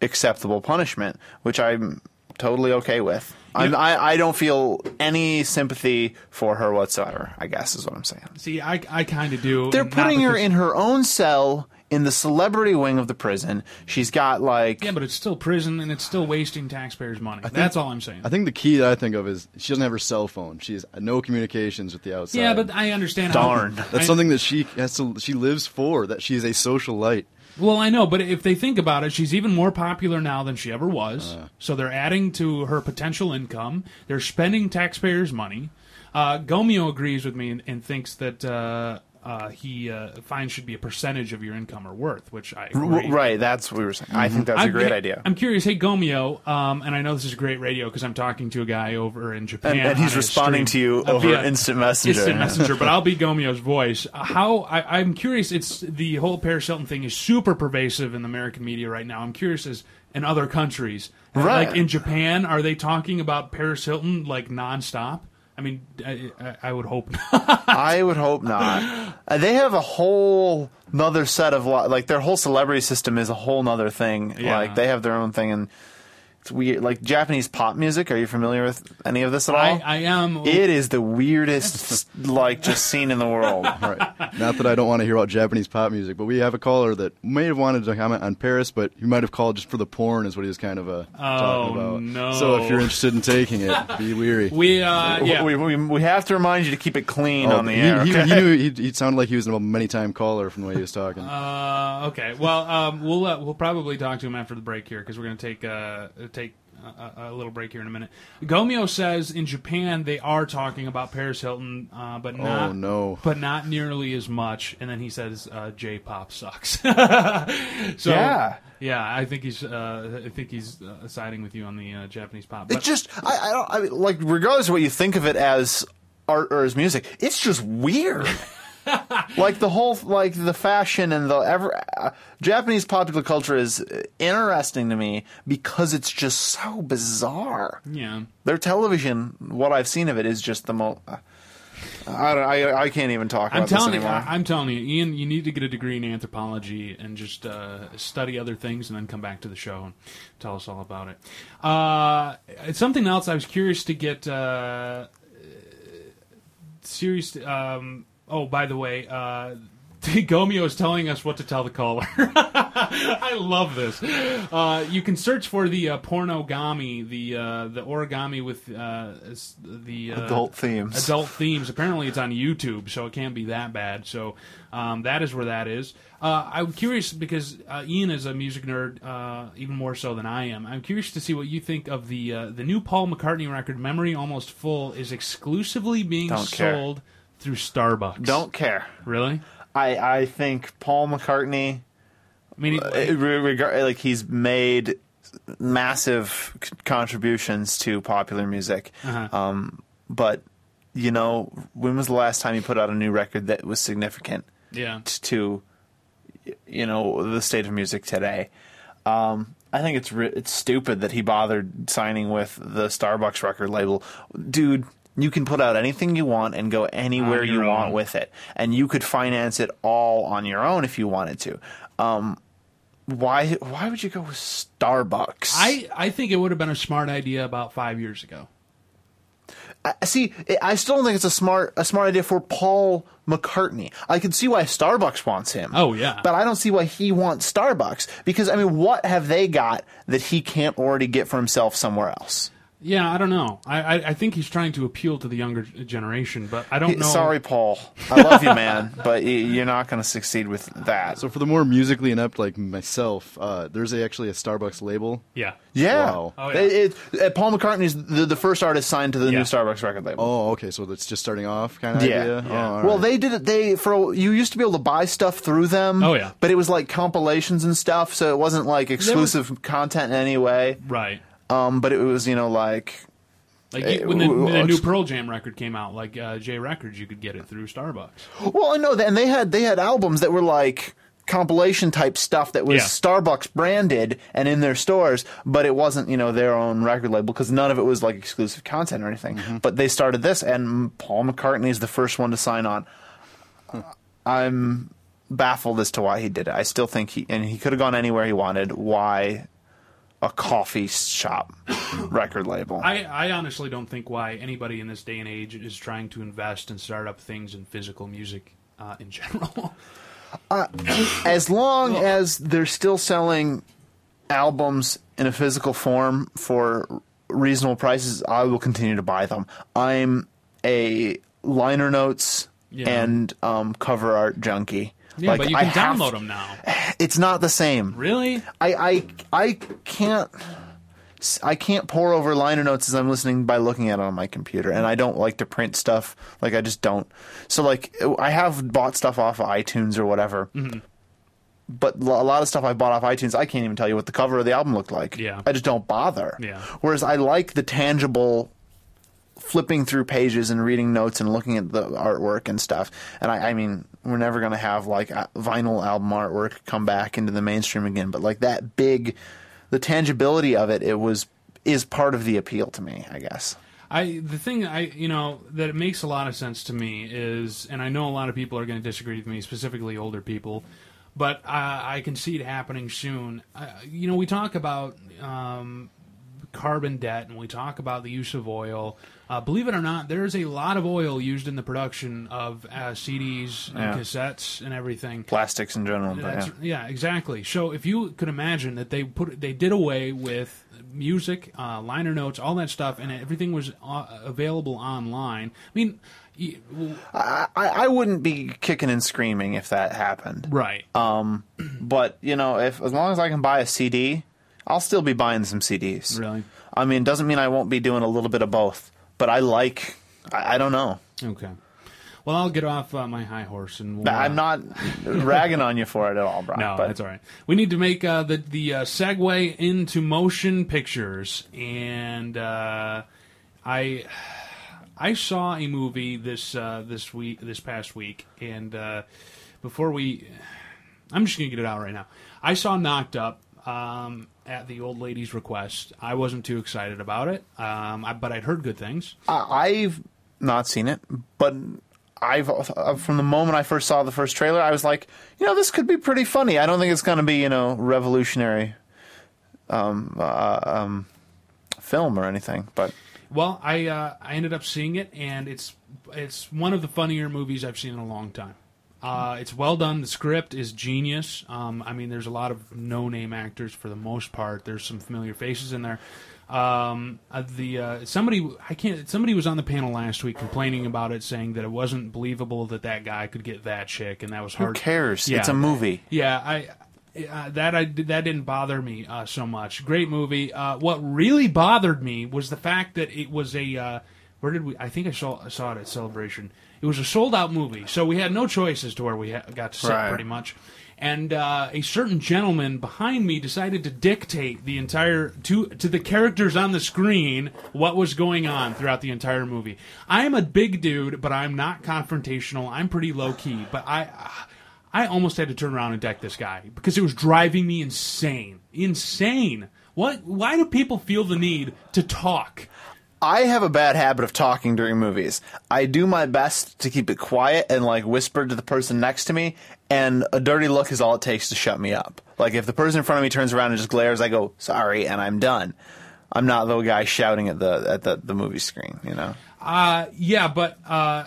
C: acceptable punishment, which I'm totally okay with. I'm, I I don't feel any sympathy for her whatsoever. I guess is what I'm saying.
B: See, I, I kind of do.
C: They're putting her in her own cell in the celebrity wing of the prison. She's got like
B: Yeah, but it's still prison and it's still wasting taxpayers' money. That's all I'm saying.
D: I think the key that I think of is she doesn't have her cell phone. She has no communications with the outside.
B: yeah, but I understand.
C: Darn. <laughs>
B: How,
D: that's
B: I-
D: something that she has to. She lives for. That she is a social light.
B: Well, I know, but if they think about it, she's even more popular now than she ever was.
C: Uh.
B: so they're adding to her potential income. They're spending taxpayers' money. Uh, Gomeo agrees with me and, and thinks that uh, uh, he uh, fines should be a percentage of your income or worth, which I agree.
C: Right. That's what we were saying. I think that's a great idea.
B: I'm curious. Hey, Gomeo, um, and I know this is great radio because I'm talking to a guy over in Japan,
C: and, and he's responding to you over
B: via
C: instant messenger.
B: Instant messenger, but I'll be <laughs> Gomeo's voice. Uh, How I, I'm curious. It's the whole Paris Hilton thing is super pervasive in the American media right now. I'm curious as in other countries,
C: Right.
B: Like in Japan, are they talking about Paris Hilton like nonstop? I mean, I, I, I would hope not.
C: I would hope not. Uh, <laughs> they have a whole another set of lo- like their whole celebrity system is a whole nother thing.
B: Yeah.
C: Like they have their own thing, and weird. Like Japanese pop music. Are you familiar with any of this at all?
B: I, I am.
C: it is the weirdest <laughs> like just scene in the world. <laughs>
D: Right. Not that I don't want to hear about Japanese pop music, but we have a caller that may have wanted to comment on Paris, but he might have called just for the porn, is what he was kind of uh, talking about.
B: no.
D: So if you're interested in taking it, be weary.
B: we uh, yeah.
C: We, we, we have to remind you to keep it clean
D: Oh,
C: on the
D: he,
C: air.
D: he,
C: okay?
D: he, knew, <laughs> he, he sounded like he was a many time caller from the way he was talking.
B: Uh, okay. Well, um, we'll uh, we'll probably talk to him after the break here because we're going to take uh, take a, a little break here in a minute. Gomeo says in Japan they are talking about Paris Hilton, uh, but not
D: oh no.
B: but not nearly as much. And then he says uh, J-pop sucks. <laughs> so
C: Yeah.
B: yeah, I think he's uh, I think he's uh, siding with you on the uh, Japanese pop.
C: It just, I, I don't, I mean, like, regardless of what you think of it as art or as music, it's just weird. <laughs> <laughs> like the whole, like the fashion and the ever, uh, Japanese popular culture is interesting to me because it's just so bizarre.
B: yeah.
C: Their television, what I've seen of it, is just the most. Uh, I, don't, I I can't even talk
B: I'm telling you, I'm telling you, Ian. You need to get a degree in anthropology and just uh, study other things, and then come back to the show and tell us all about it. Uh, it's something else. I was curious to get. Uh, serious. Um, oh, by the way, uh, <laughs> Gomeo is telling us what to tell the caller. <laughs> I love this. Uh, you can search for the uh, pornogami, the uh, the origami with uh, the uh,
C: Adult themes.
B: Adult themes. Apparently, it's on YouTube, so it can't be that bad. So um, that is where that is. Uh, I'm curious because uh, Ian is a music nerd, uh, even more so than I am. I'm curious to see what you think of the uh, the new Paul McCartney record, "Memory Almost Full," is exclusively being
C: Don't care.
B: Through Starbucks.
C: don't care.
B: really.
C: I, I think Paul McCartney.
B: I mean,
C: Uh, re- regard like he's made massive contributions to popular music.
B: Uh-huh.
C: Um, but you know, when was the last time he put out a new record that was significant
B: yeah.
C: to you know the state of music today? Um, I think it's it's stupid that he bothered signing with the Starbucks record label, dude. You can put out anything you want and go anywhere you
B: your
C: want with it, and you could finance it all on your own if you wanted to. Um, why? Why would you go with Starbucks?
B: I, I think it would have been a smart idea about five years ago.
C: I see. I still don't think it's a smart a smart idea for Paul McCartney. I can see why Starbucks wants him.
B: Oh, yeah.
C: but I don't see why he wants Starbucks because I mean, what have they got that he can't already get for himself somewhere else?
B: Yeah, I don't know. I, I, I think he's trying to appeal to the younger generation, but I don't know.
C: Sorry, Paul. I love you, man, <laughs> but you're not going to succeed with that.
D: So for the more musically inept like myself, uh, there's a, actually a Starbucks label.
B: Yeah.
C: yeah,
D: Wow.
B: Oh, yeah.
C: It, it, uh, Paul McCartney's the, the first artist signed to the
B: Yeah.
C: new Starbucks record label.
D: Oh, okay. So it's just starting off kind of
C: Yeah.
D: idea.
B: Yeah.
D: Oh, all
C: Well, they did it. They for you used to be able to buy stuff through them.
B: Oh, yeah.
C: but it was like compilations and stuff, so it wasn't like exclusive content in any way.
B: Right.
C: Um, but it was you know like
B: Like you, when, the, when the new Pearl Jam record came out, like uh, J Records, you could get it through Starbucks.
C: well, I know that, and they had they had albums that were like compilation type stuff that was
B: Yeah.
C: Starbucks branded and in their stores, but it wasn't you know their own record label because none of it was like exclusive content or anything. But they started this, and Paul McCartney is the first one to sign on. I'm baffled as to why he did it. I still think he and he could have gone anywhere he wanted. Why? A coffee shop record label.
B: I, I honestly don't think why anybody in this day and age is trying to invest and start up things in physical music uh, in general. <laughs>
C: as long as they're still selling albums in a physical form for reasonable prices, I will continue to buy them. I'm a liner notes
B: Yeah.
C: and um, cover art junkie.
B: Yeah,
C: Like,
B: but you can
C: have-
B: download them now.
C: It's not the same.
B: Really?
C: I, I I can't I can't pour over liner notes as I'm listening by looking at it on my computer, and I don't like to print stuff. Like I just don't. So like I have bought stuff off of iTunes or whatever.
B: Mm-hmm.
C: But a lot of stuff I bought off iTunes, I can't even tell you what the cover of the album looked like.
B: Yeah.
C: I just don't bother.
B: Yeah.
C: Whereas I like the tangible flipping through pages and reading notes and looking at the artwork and stuff. And I, I mean, we're never going to have like vinyl album artwork come back into the mainstream again. But like that big, the tangibility of it, it was is part of the appeal to me, I guess.
B: I the thing I you know that it makes a lot of sense to me is, and I know a lot of people are going to disagree with me, specifically older people, but I, I can see it happening soon. You know, we talk about um, carbon debt and we talk about the use of oil. Uh, believe it or not, there's a lot of oil used in the production of uh, CDs and
C: Yeah.
B: cassettes and everything.
C: Plastics in general, yeah.
B: yeah, exactly. So if you could imagine that they put they did away with music, uh, liner notes, all that stuff, and everything was uh, available online. I mean,
C: I wouldn't be kicking and screaming if that happened.
B: right?
C: Um, but you know, if as long as I can buy a CD, I'll still be buying some CDs.
B: really?
C: I mean, it doesn't mean I won't be doing a little bit of both, but I like. I, I don't know.
B: Okay. Well, I'll get off uh, my high horse and we'll,
C: I'm
B: uh,
C: not <laughs> ragging on you for it at all, Brian.
B: No,
C: but
B: that's all right. We need to make uh, the the uh, segue into motion pictures, and uh, I I saw a movie this uh, this week this past week, and uh, before we, I'm just gonna get it out right now. I saw Knocked Up um, at the old lady's request. I wasn't too excited about it, um, I, but I'd heard good things.
C: I- I've not seen it, but I've uh, from the moment I first saw the first trailer, I was like, you know, this could be pretty funny. I don't think it's going to be, you know, revolutionary um, uh, um, film or anything, but
B: Well, I uh, I ended up seeing it, and it's it's one of the funnier movies I've seen in a long time. Uh, it's well done. The script is genius. Um, I mean, there's a lot of no-name actors for the most part. There's some familiar faces in there. Um, uh, the uh, somebody I can't. Somebody was on the panel last week complaining about it, saying that it wasn't believable that that guy could get that chick, and that was hard.
C: who cares?
B: Yeah.
C: It's a movie.
B: Yeah, I uh, that I that didn't bother me uh, so much. Great movie. Uh, what really bothered me was the fact that it was a uh, where did we? I think I saw I saw it at Celebration. It was a sold out movie, so we had no choice as to where we ha- got to sit
C: Right.
B: pretty much. And uh, a certain gentleman behind me decided to dictate the entire to to the characters on the screen what was going on throughout the entire movie. I am a big dude, but I'm not confrontational. I'm pretty low key, but I. I almost had to turn around and deck this guy because it was driving me insane. Insane. What? Why do people feel the need to talk?
C: I have a bad habit of talking during movies. I do my best to keep it quiet and like whisper to the person next to me, and a dirty look is all it takes to shut me up. Like if the person in front of me turns around and just glares, I go sorry, and I'm done. I'm not the guy shouting at the at the, the movie screen, you know.
B: Uh, yeah, but uh,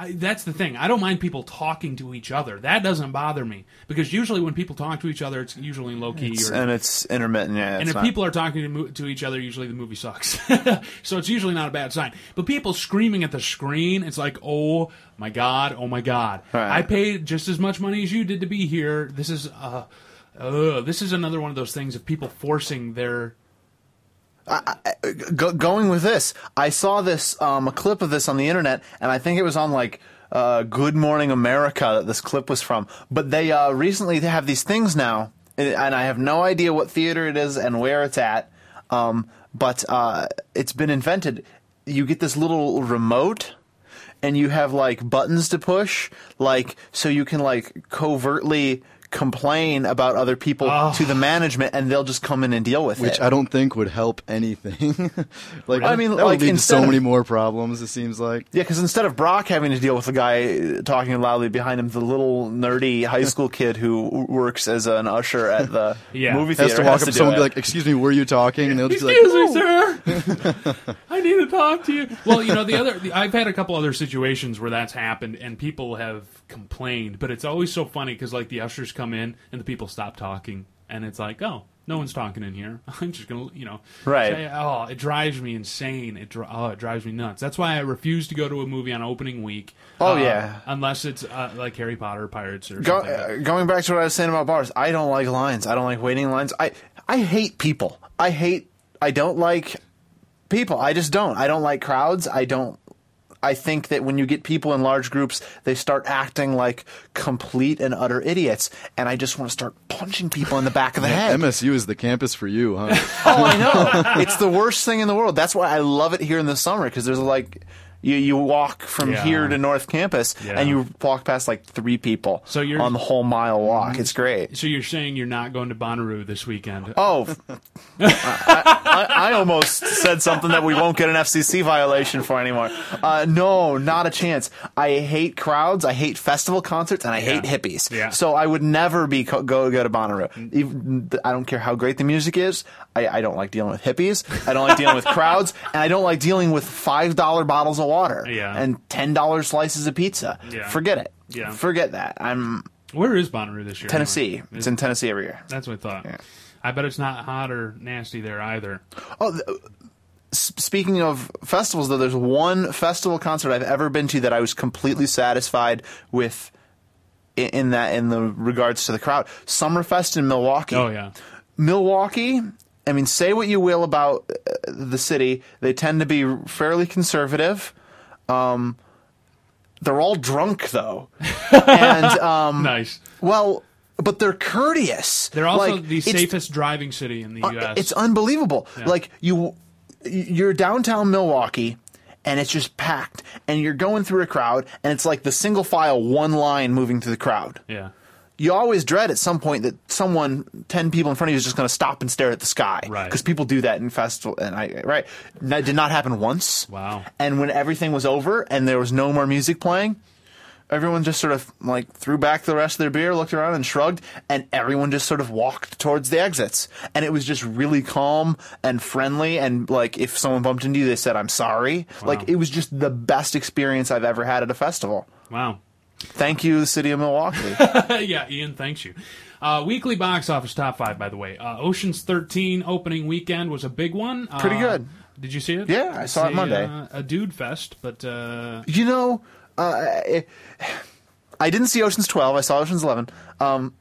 B: I, that's the thing. I don't mind people talking to each other. That doesn't bother me because usually when people talk to each other, it's usually low key. Or,
C: And it's intermittent. Yeah,
B: and if people are talking to, to each other, usually the movie sucks. <laughs> so it's usually not a bad sign. But people screaming at the screen, it's like, oh my god, oh my god.
C: Right.
B: I paid just as much money as you did to be here. This is uh, uh, this is another one of those things of people forcing their.
C: Go, going with this, I saw this um, a clip of this on the internet, and I think it was on like uh, Good Morning America that this clip was from. But they uh, recently have these things now, and I have no idea what theater it is and where it's at. Um, but uh, it's been invented. You get this little remote. And you have like buttons to push, like so you can like covertly complain about other people
B: Oh.
C: to the management, and they'll just come in and deal with
D: which
C: it.
D: Which I don't think would help anything. <laughs> like
C: I mean,
D: that
C: like,
D: would lead to so
C: of-
D: many more problems. It seems like.
C: Yeah, because instead of Brock having to deal with the guy uh, talking loudly behind him, the little nerdy high school <laughs> kid who works as an usher at the <laughs>
B: Yeah.
C: movie theater Has
D: to walk up
C: do
D: to someone and be like, "Excuse me, were you talking?" And they'll just be like,
B: Excuse me, sir. I need to talk to you. Well, you know, the other, the, I've had a couple other situations where that's happened and people have complained, but it's always so funny because like the ushers come in and the people stop talking, and it's like, oh, no one's talking in here. <laughs> I'm just gonna, you know,
C: Right.
B: say, oh, it drives me insane. It dri- oh, it drives me nuts. That's why I refuse to go to a movie on opening week.
C: Oh,
B: uh,
C: yeah.
B: unless it's uh, like Harry Potter, Pirates, or
C: Go,
B: something.
C: uh, going back to what I was saying about bars, I don't like lines. I don't like waiting lines. I I hate people. I hate. I don't like people. I just don't. I don't like crowds. I don't. I think that when you get people in large groups, they start acting like complete and utter idiots, and I just want to start punching people in the back of the <laughs> head.
D: "MSU is the campus for you, huh?" <laughs>
C: Oh, I know. <laughs> it's the worst thing in the world. That's why I love it here in the summer because there's like you you walk from
B: Yeah.
C: here to North Campus
B: Yeah.
C: and you walk past like three people
B: So you're-
C: on the whole mile walk. It's great.
B: so you're saying you're not going to Bonnaroo this weekend?
C: Oh, <laughs> I, I, I almost said something that we won't get an FCC violation for anymore. Uh, no, not a chance. I hate crowds. I hate festival concerts, and I hate hippies.
B: Yeah.
C: So I would never be co- go go to Bonnaroo. Even, I don't care how great the music is. I, I don't like dealing with hippies. I don't like dealing with crowds, <laughs> and I don't like dealing with five dollar bottles of water
B: Yeah.
C: and ten dollar slices of pizza.
B: Yeah.
C: Forget it.
B: Yeah.
C: Forget that. I'm
B: Where is Bonnaroo this year?
C: Tennessee.
B: anyway?
C: It's in Tennessee every year.
B: That's what I thought. I bet it's not hot or nasty there either.
C: Oh, th- s- speaking of festivals, though, there's one festival concert I've ever been to that I was completely satisfied with. i- In that, in the regards to the crowd, Summerfest in Milwaukee.
B: Oh yeah,
C: Milwaukee. I mean, say what you will about uh, the city, they tend to be fairly conservative. Um, they're all drunk though, <laughs> and um,
B: nice.
C: well, but they're courteous.
B: They're also
C: Like,
B: the safest driving city in the
C: uh,
B: U.S.
C: It's unbelievable. Like you, you're downtown Milwaukee, and it's just packed, and you're going through a crowd, and it's like the single file, one line moving through the crowd.
B: yeah,
C: You always dread at some point that someone, ten people in front of you, is just going to stop and stare at the sky,
B: Right.
C: Because people do that in festival, and I right. That did not happen once.
B: Wow.
C: And when everything was over and there was no more music playing. Everyone just sort of like threw back the rest of their beer, looked around and shrugged, and everyone just sort of walked towards the exits. And it was just really calm and friendly. And like if someone bumped into you, they said, I'm sorry. Like it was just the best experience I've ever had at a festival.
B: wow.
C: Thank you, the city of Milwaukee. <laughs>
B: yeah, Ian, thanks you. Uh, weekly box office top five, by the way. Uh, Ocean's 13 opening weekend was a big one. Uh,
C: Pretty good.
B: Did you see it?
C: Yeah, I saw it
B: a,
C: Monday.
B: Uh, a dude fest, but uh,
C: you know, uh, I didn't see Ocean's 12. I saw Ocean's 11. Um,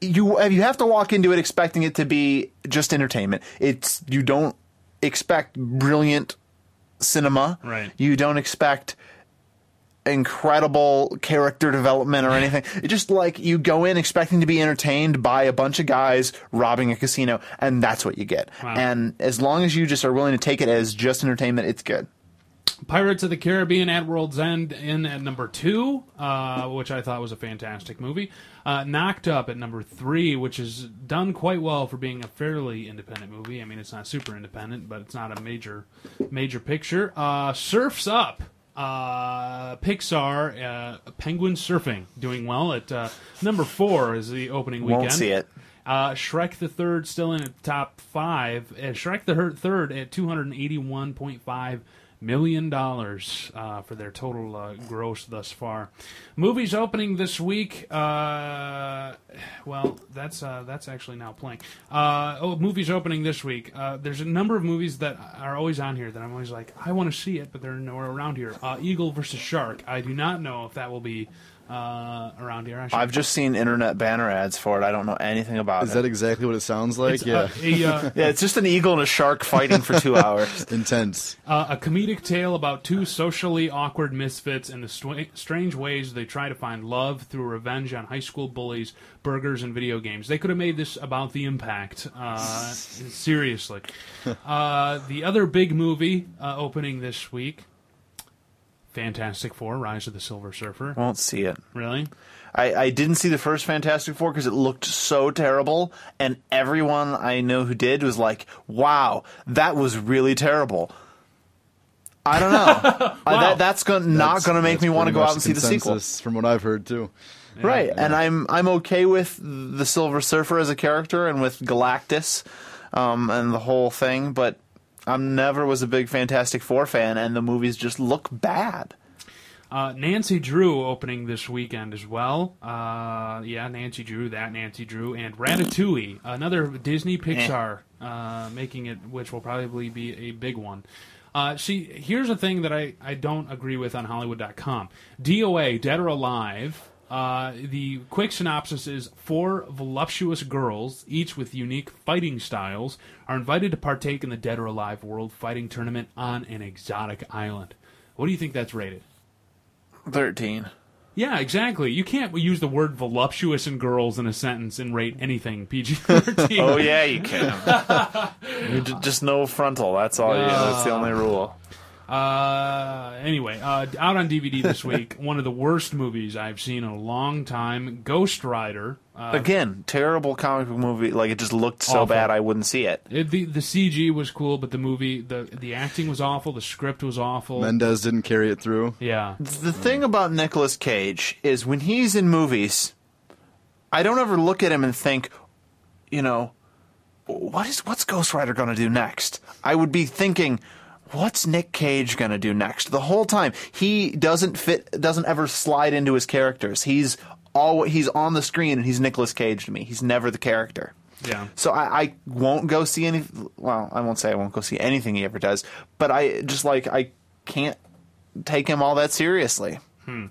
C: you you have to walk into it expecting it to be just entertainment. It's you don't expect brilliant cinema.
B: Right.
C: You don't expect incredible character development or anything. <laughs> It's just like you go in expecting to be entertained by a bunch of guys robbing a casino, and that's what you get.
B: Wow.
C: And as long as you just are willing to take it as just entertainment, it's good.
B: Pirates of the Caribbean at World's End in at number two, uh, which I thought was a fantastic movie. Uh, Knocked Up at number three, which is done quite well for being a fairly independent movie. I mean, it's not super independent, but it's not a major major picture. Uh, Surfs Up. Uh, Pixar, uh, Penguin Surfing, doing well at uh, number four is the opening weekend.
C: Won't see it.
B: Uh, Shrek the Third still in the top five. Uh, Shrek the Third at 281.5 million dollars uh, for their total uh, gross thus far. Movies opening this week. Uh, well, that's uh, that's actually now playing. Uh, oh, movies opening this week. Uh, there's a number of movies that are always on here that I'm always like, I want to see it, but they're nowhere around here. Eagle versus Shark. I do not know if that will be uh, around here. I should
C: I've just seen internet banner ads for it. I don't know anything about
D: Is
C: it.
D: that exactly what it sounds like?
B: It's,
D: yeah,
B: uh, a, uh, <laughs>
C: yeah, it's just an eagle and a shark fighting for two <laughs> hours.
D: intense.
B: Uh, a comedic tale about two socially awkward misfits and the stwa- strange ways they try to find love through revenge on high school bullies, burgers, and video games. They could have made this about the impact. Uh, seriously. <laughs> Uh, the other big movie uh, opening this week Fantastic Four: Rise of the Silver Surfer.
C: Won't see it.
B: Really?
C: I, I didn't see the first Fantastic Four because it looked so terrible, and everyone I know who did was like, "Wow, that was really terrible." I don't know. <laughs> I, that, that's gonna, not
D: That's-
C: going to make me want to go out and see the sequel.
D: From what I've heard too.
C: Right, and I'm I'm okay with the Silver Surfer as a character and with Galactus, um, and the whole thing, but I'm never was a big Fantastic Four fan, and the movies just look bad.
B: Uh, Nancy Drew opening this weekend as well. Uh, yeah, Nancy Drew, that Nancy Drew, and Ratatouille, another Disney Pixar uh, making it, which will probably be a big one. Uh, see, here's a thing that I, I don't agree with on Hollywood.com. DOA, Dead or Alive. Uh, the quick synopsis is four voluptuous girls, each with unique fighting styles, are invited to partake in the Dead or Alive World Fighting Tournament on an exotic island. What do you think that's rated?
C: Thirteen.
B: Yeah, exactly. You can't use the word voluptuous in girls in a sentence and rate anything PG 13.
C: Oh yeah, you can. <laughs> you just no frontal. That's all. Yeah, that's the only rule.
B: Uh, anyway, uh, out on DVD this <laughs> week, one of the worst movies I've seen in a long time Ghost Rider. Uh,
C: Again, terrible comic book movie. Like it just looked so
B: Awful.
C: bad, I wouldn't see it.
B: it, the, the CG was cool, but the movie, the, the acting was awful, the script was awful.
D: Mendes didn't carry it through.
B: yeah.
C: The thing about Nicolas Cage is when he's in movies, I don't ever look at him and think, you know, what is what's Ghost Rider going to do next? I would be thinking, what's Nick Cage going to do next? The whole time he doesn't fit, doesn't ever slide into his characters. He's all he's on the screen and he's Nicolas Cage to me. He's never the character.
B: Yeah.
C: So I, I won't go see any. Well, I won't say I won't go see anything he ever does, but I just like I can't take him all that seriously. Hmm.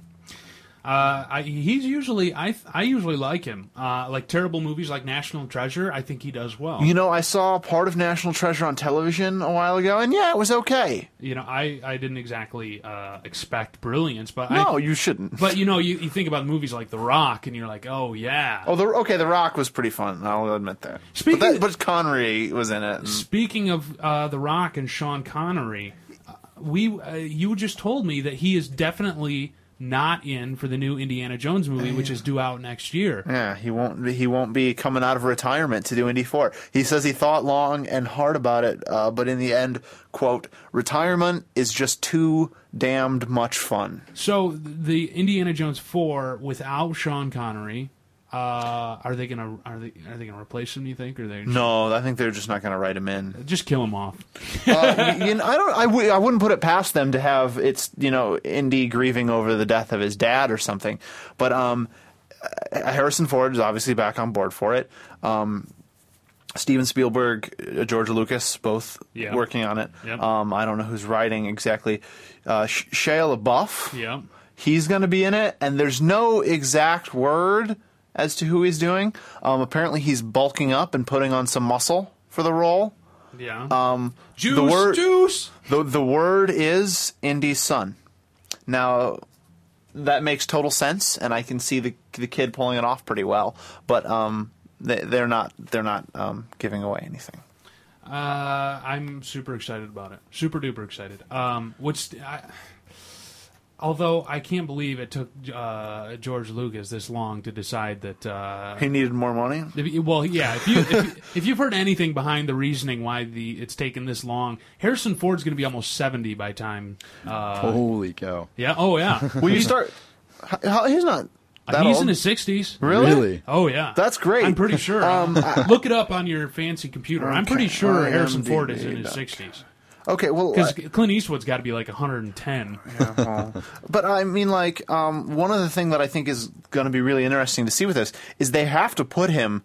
B: Uh, I, he's usually, I, I usually like him. Uh, like terrible movies like National Treasure, I think he does well.
C: You know, I saw part of National Treasure on television a while ago, and yeah, it was okay.
B: You know, I, I didn't exactly uh, expect brilliance, but
C: No,
B: I,
C: you shouldn't.
B: But you know, you, you think about movies like The Rock, and you're like, oh yeah.
C: Oh, the okay, The Rock was pretty fun. I'll admit that.
B: Speaking-
C: but, that, but Connery was in it. and-
B: Speaking of uh, The Rock and Sean Connery, uh, we uh, you just told me that he is definitely not in for the new Indiana Jones movie, which is due out next year.
C: Yeah, he won't. He won't be coming out of retirement to do Indy Four. He says he thought long and hard about it, uh, but in the end, quote, retirement is just too damned much fun.
B: So the Indiana Jones four without Sean Connery, uh, are they gonna are they are they gonna replace him? Do you think, or they just,
C: No, I think they're just not going to write him in.
B: just kill him off? <laughs>
C: uh, you know, I don't. I w- I wouldn't put it past them to have it's you know Indy grieving over the death of his dad or something. But um, uh, Harrison Ford is obviously back on board for it. Um, Steven Spielberg, uh, George Lucas, both
B: Yeah.
C: working on it.
B: Yep.
C: Um, I don't know who's writing exactly. Uh, Sh- Shia LaBeouf,
B: Yeah.
C: he's going to be in it, and there's no exact word as to who he's doing. Um, apparently, he's bulking up and putting on some muscle for the role.
B: Yeah.
C: Um,
B: juice,
C: the word
B: juice.
C: the the word is Indy's son. Now, that makes total sense, and I can see the the kid pulling it off pretty well. But um, they, they're not they're not um, giving away anything.
B: Uh, I'm super excited about it. Super duper excited. Um, what's I, although I can't believe it took uh, George Lucas this long to decide that. Uh,
C: He needed more money.
B: if well, yeah. If you if, if you've heard anything behind the reasoning why the it's taken this long, Harrison Ford's going to be almost seventy by time. Uh,
D: Holy cow!
B: yeah. Oh yeah. <laughs>
C: Will you start? how- He's not that
B: He's
C: old.
B: in his sixties.
C: really?
D: Really?
B: Oh yeah,
C: That's great.
B: I'm pretty sure.
C: Um, <laughs>
B: Look it up on your fancy computer. I'm pretty
C: Okay,
B: sure Harrison Ford is in his
C: dot-
B: sixties
C: Okay, well,
B: because
C: I-
B: Clint Eastwood's got to be like 110. <laughs>
C: But I mean, like, um, one of the things that I think is going to be really interesting to see with this is they have to put him,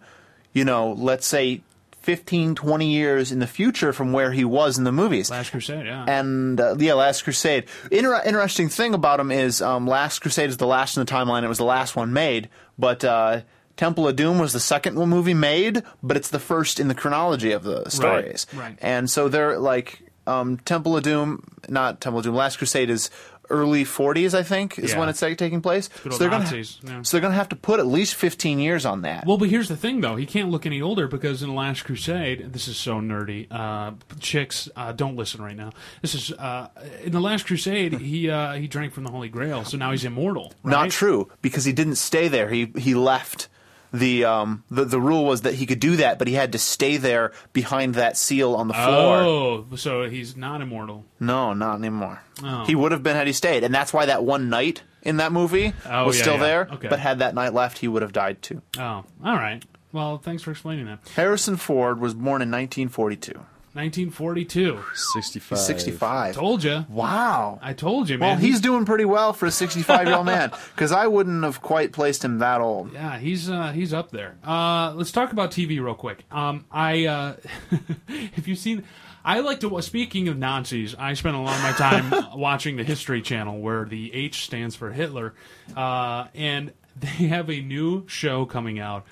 C: you know, let's say 15, 20 years in the future from where he was in the movies.
B: Last Crusade, yeah.
C: and uh, yeah, Last Crusade. Inter- interesting thing about him is um, Last Crusade is the last in the timeline. It was the last one made, but uh, Temple of Doom was the second movie made, but it's the first in the chronology of the stories.
B: right.
C: And so they're like um, Temple of Doom, not Temple of Doom. Last Crusade is early 40s, I think, is
B: Yeah.
C: when it's taking place.
B: Good
C: So they're gonna
B: Nazis, yeah.
C: so they're gonna have to put at least 15 years on that.
B: Well, but here's the thing, though. He can't look any older because in Last Crusade, this is so nerdy. Uh, chicks, uh, don't listen right now. This is uh, in the Last Crusade. he uh, he drank from the Holy Grail, so now he's immortal. Right?
C: Not true because he didn't stay there. He he left. The um the the rule was that he could do that, but he had to stay there behind that seal on the floor.
B: Oh, so he's not immortal.
C: No, not anymore.
B: Oh.
C: He would have been had he stayed, and that's why that one knight in that movie
B: Oh,
C: was
B: yeah,
C: still
B: yeah.
C: there.
B: Okay.
C: But had that knight left, he would have died too.
B: Oh, all right. Well, thanks for explaining that.
C: Harrison Ford was born in 1942.
B: 1942.
D: 65.
C: 65.
B: Told you.
C: Wow.
B: I told you, man.
C: Well, he's doing pretty well for a 65 year old man <laughs> because I wouldn't have quite placed him that old.
B: Yeah, he's uh, he's up there. Uh, let's talk about TV real quick. Um, I uh, <laughs> if you've seen, I like to. Speaking of Nazis, I spent a lot of my time <laughs> watching the History Channel, where the H stands for Hitler, uh, and they have a new show coming out.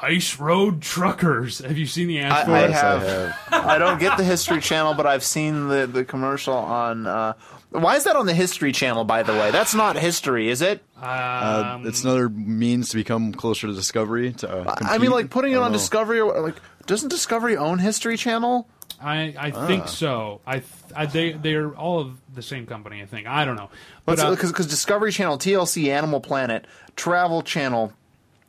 B: Ice Road Truckers. Have you seen the ads
C: I,
B: for
C: I
B: it?
D: Yes, I
C: have.
D: have.
C: I don't get the History Channel, but I've seen the, the commercial on. Uh, why is that on the History Channel, by the way? That's not history, is it?
D: Uh, it's another means to become closer to Discovery. To, uh,
C: I mean, like putting it on
D: know.
C: Discovery, or like, doesn't Discovery own History Channel?
B: I, I
C: Ah.
B: think so. I, th- I they they're all of the same company. I think. I don't know. But uh,
C: Because Discovery Channel, TLC, Animal Planet, Travel Channel,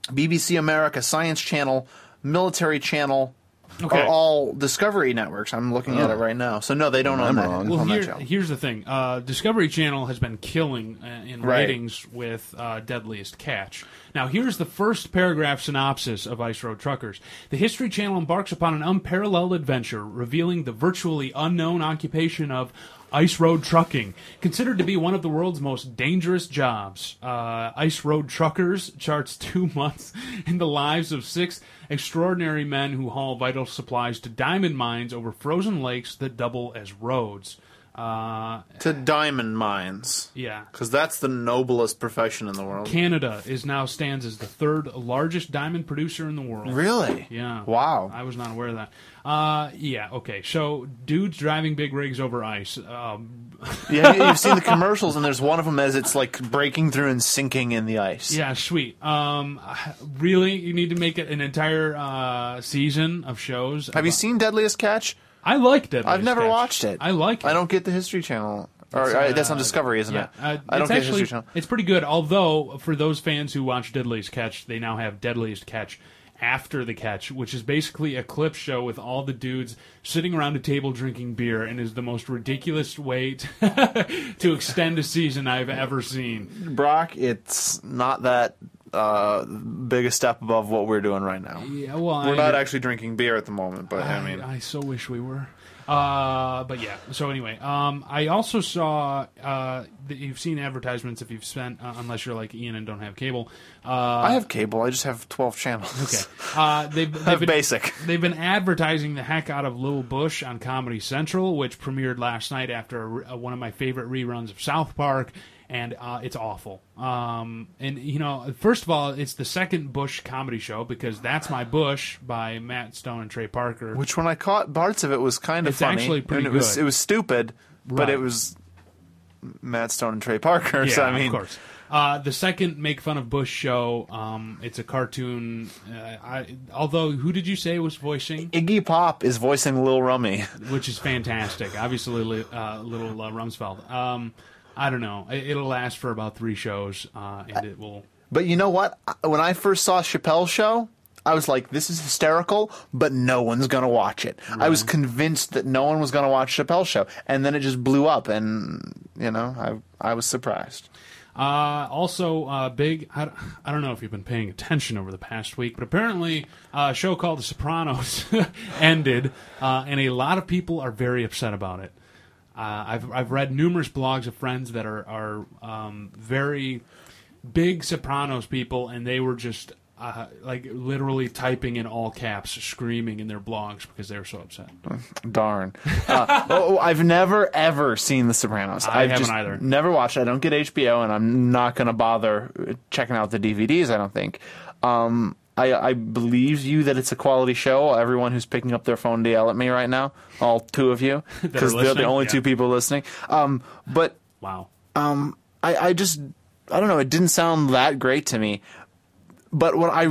C: BBC America, Science Channel, Military Channel
B: Okay.
C: are all Discovery networks. I'm looking at it right now. So no, they don't
D: I'm
C: that.
D: wrong.
B: Well,
C: own that
B: here's the thing. Uh, Discovery Channel has been killing uh, in
C: Right.
B: ratings with uh, Deadliest Catch. Now, here's the first paragraph synopsis of Ice Road Truckers. The History Channel embarks upon an unparalleled adventure, revealing the virtually unknown occupation of ice road trucking, considered to be one of the world's most dangerous jobs. Uh, ice Road Truckers charts <laughs> two months in the lives of six extraordinary men who haul vital supplies to diamond mines over frozen lakes that double as roads. Uh,
C: to diamond mines.
B: yeah.
C: Because that's the noblest profession in the world.
B: Canada is now stands as the third largest diamond producer in the world.
C: really?
B: Yeah.
C: Wow.
B: I was not aware of that. Uh, yeah. Okay. So dudes driving big rigs over ice. Um, <laughs>
C: yeah, you- you've seen the commercials, and there's one of them as it's like breaking through and sinking in the ice.
B: yeah. Sweet. Um, really, you need to make it an entire uh, season of shows.
C: Have you seen Deadliest Catch?
B: I like Deadliest
C: I've never
B: Catch.
C: watched it.
B: I like. It.
C: I don't get the History Channel. Or
B: It's,
C: uh, that's on
B: uh,
C: Discovery, isn't it?
B: uh,
C: I don't
B: it's
C: get
B: actually,
C: History Channel.
B: It's pretty good. Although for those fans who watch Deadliest Catch, they now have Deadliest Catch after the catch, which is basically a clip show with all the dudes sitting around a table drinking beer, and is the most ridiculous way <laughs> to, to extend a season I've ever seen.
C: Brock, it's not that uh, big a step above what we're doing right now.
B: Yeah, well,
C: We're
B: I,
C: not actually drinking beer at the moment, but I, mean,
B: I so wish we were. Uh, but yeah. So anyway, um, I also saw uh, that you've seen advertisements if you've spent, uh, unless you're like Ian and don't have cable. Uh,
C: I have cable. I just have 12 channels.
B: Okay. Uh, they've, <laughs> they've
C: have
B: been,
C: basic.
B: They've been advertising the heck out of Lil Bush on Comedy Central, which premiered last night after a uh, one of my favorite reruns of South Park, and uh, it's awful. Um, and you know, first of all, it's the second Bush comedy show because that's my Bush by Matt Stone and Trey Parker.
C: Which when I caught parts of it was kind of
B: It's
C: funny.
B: actually pretty
C: and it was
B: good.
C: it was stupid, but
B: Right.
C: it was Matt Stone and Trey Parker. <laughs>
B: yeah,
C: so I mean,
B: of course. Uh, the second make fun of Bush show, um, it's a cartoon. Uh, I, although, who did you say was voicing?
C: Iggy Pop is voicing Lil Rummy.
B: which is fantastic. Obviously, li- uh, little uh, Rumsfeld. Um, I don't know. It, it'll last for about three shows, uh, and it will.
C: But you know what? When I first saw Chappelle's show, I was like, this is hysterical, but no one's going to watch it. I was convinced that no one was going to watch Chappelle's show. And then it just blew up, and, you know, I, I was surprised.
B: Uh, also, uh, big. I, I don't know if you've been paying attention over the past week, but apparently, uh, a show called The Sopranos <laughs> ended, uh, and a lot of people are very upset about it. Uh, I've I've read numerous blogs of friends that are are um, very big Sopranos people, and they were just uh, like literally typing in all caps, screaming in their blogs because they were so upset. <laughs>
C: Darn. Uh, oh, I've never, ever seen The Sopranos.
B: I
C: I've
B: haven't either.
C: Never watched it. I don't get HBO, and I'm not going to bother checking out the DVDs, I don't think. Um, I, I believe you that it's a quality show. Everyone who's picking up their phone to yell at me right now, all two of you, <laughs> because they're the only
B: Yeah.
C: two people listening. Um, but
B: Wow.
C: um, I, I just I don't know. It didn't sound that great to me. But what I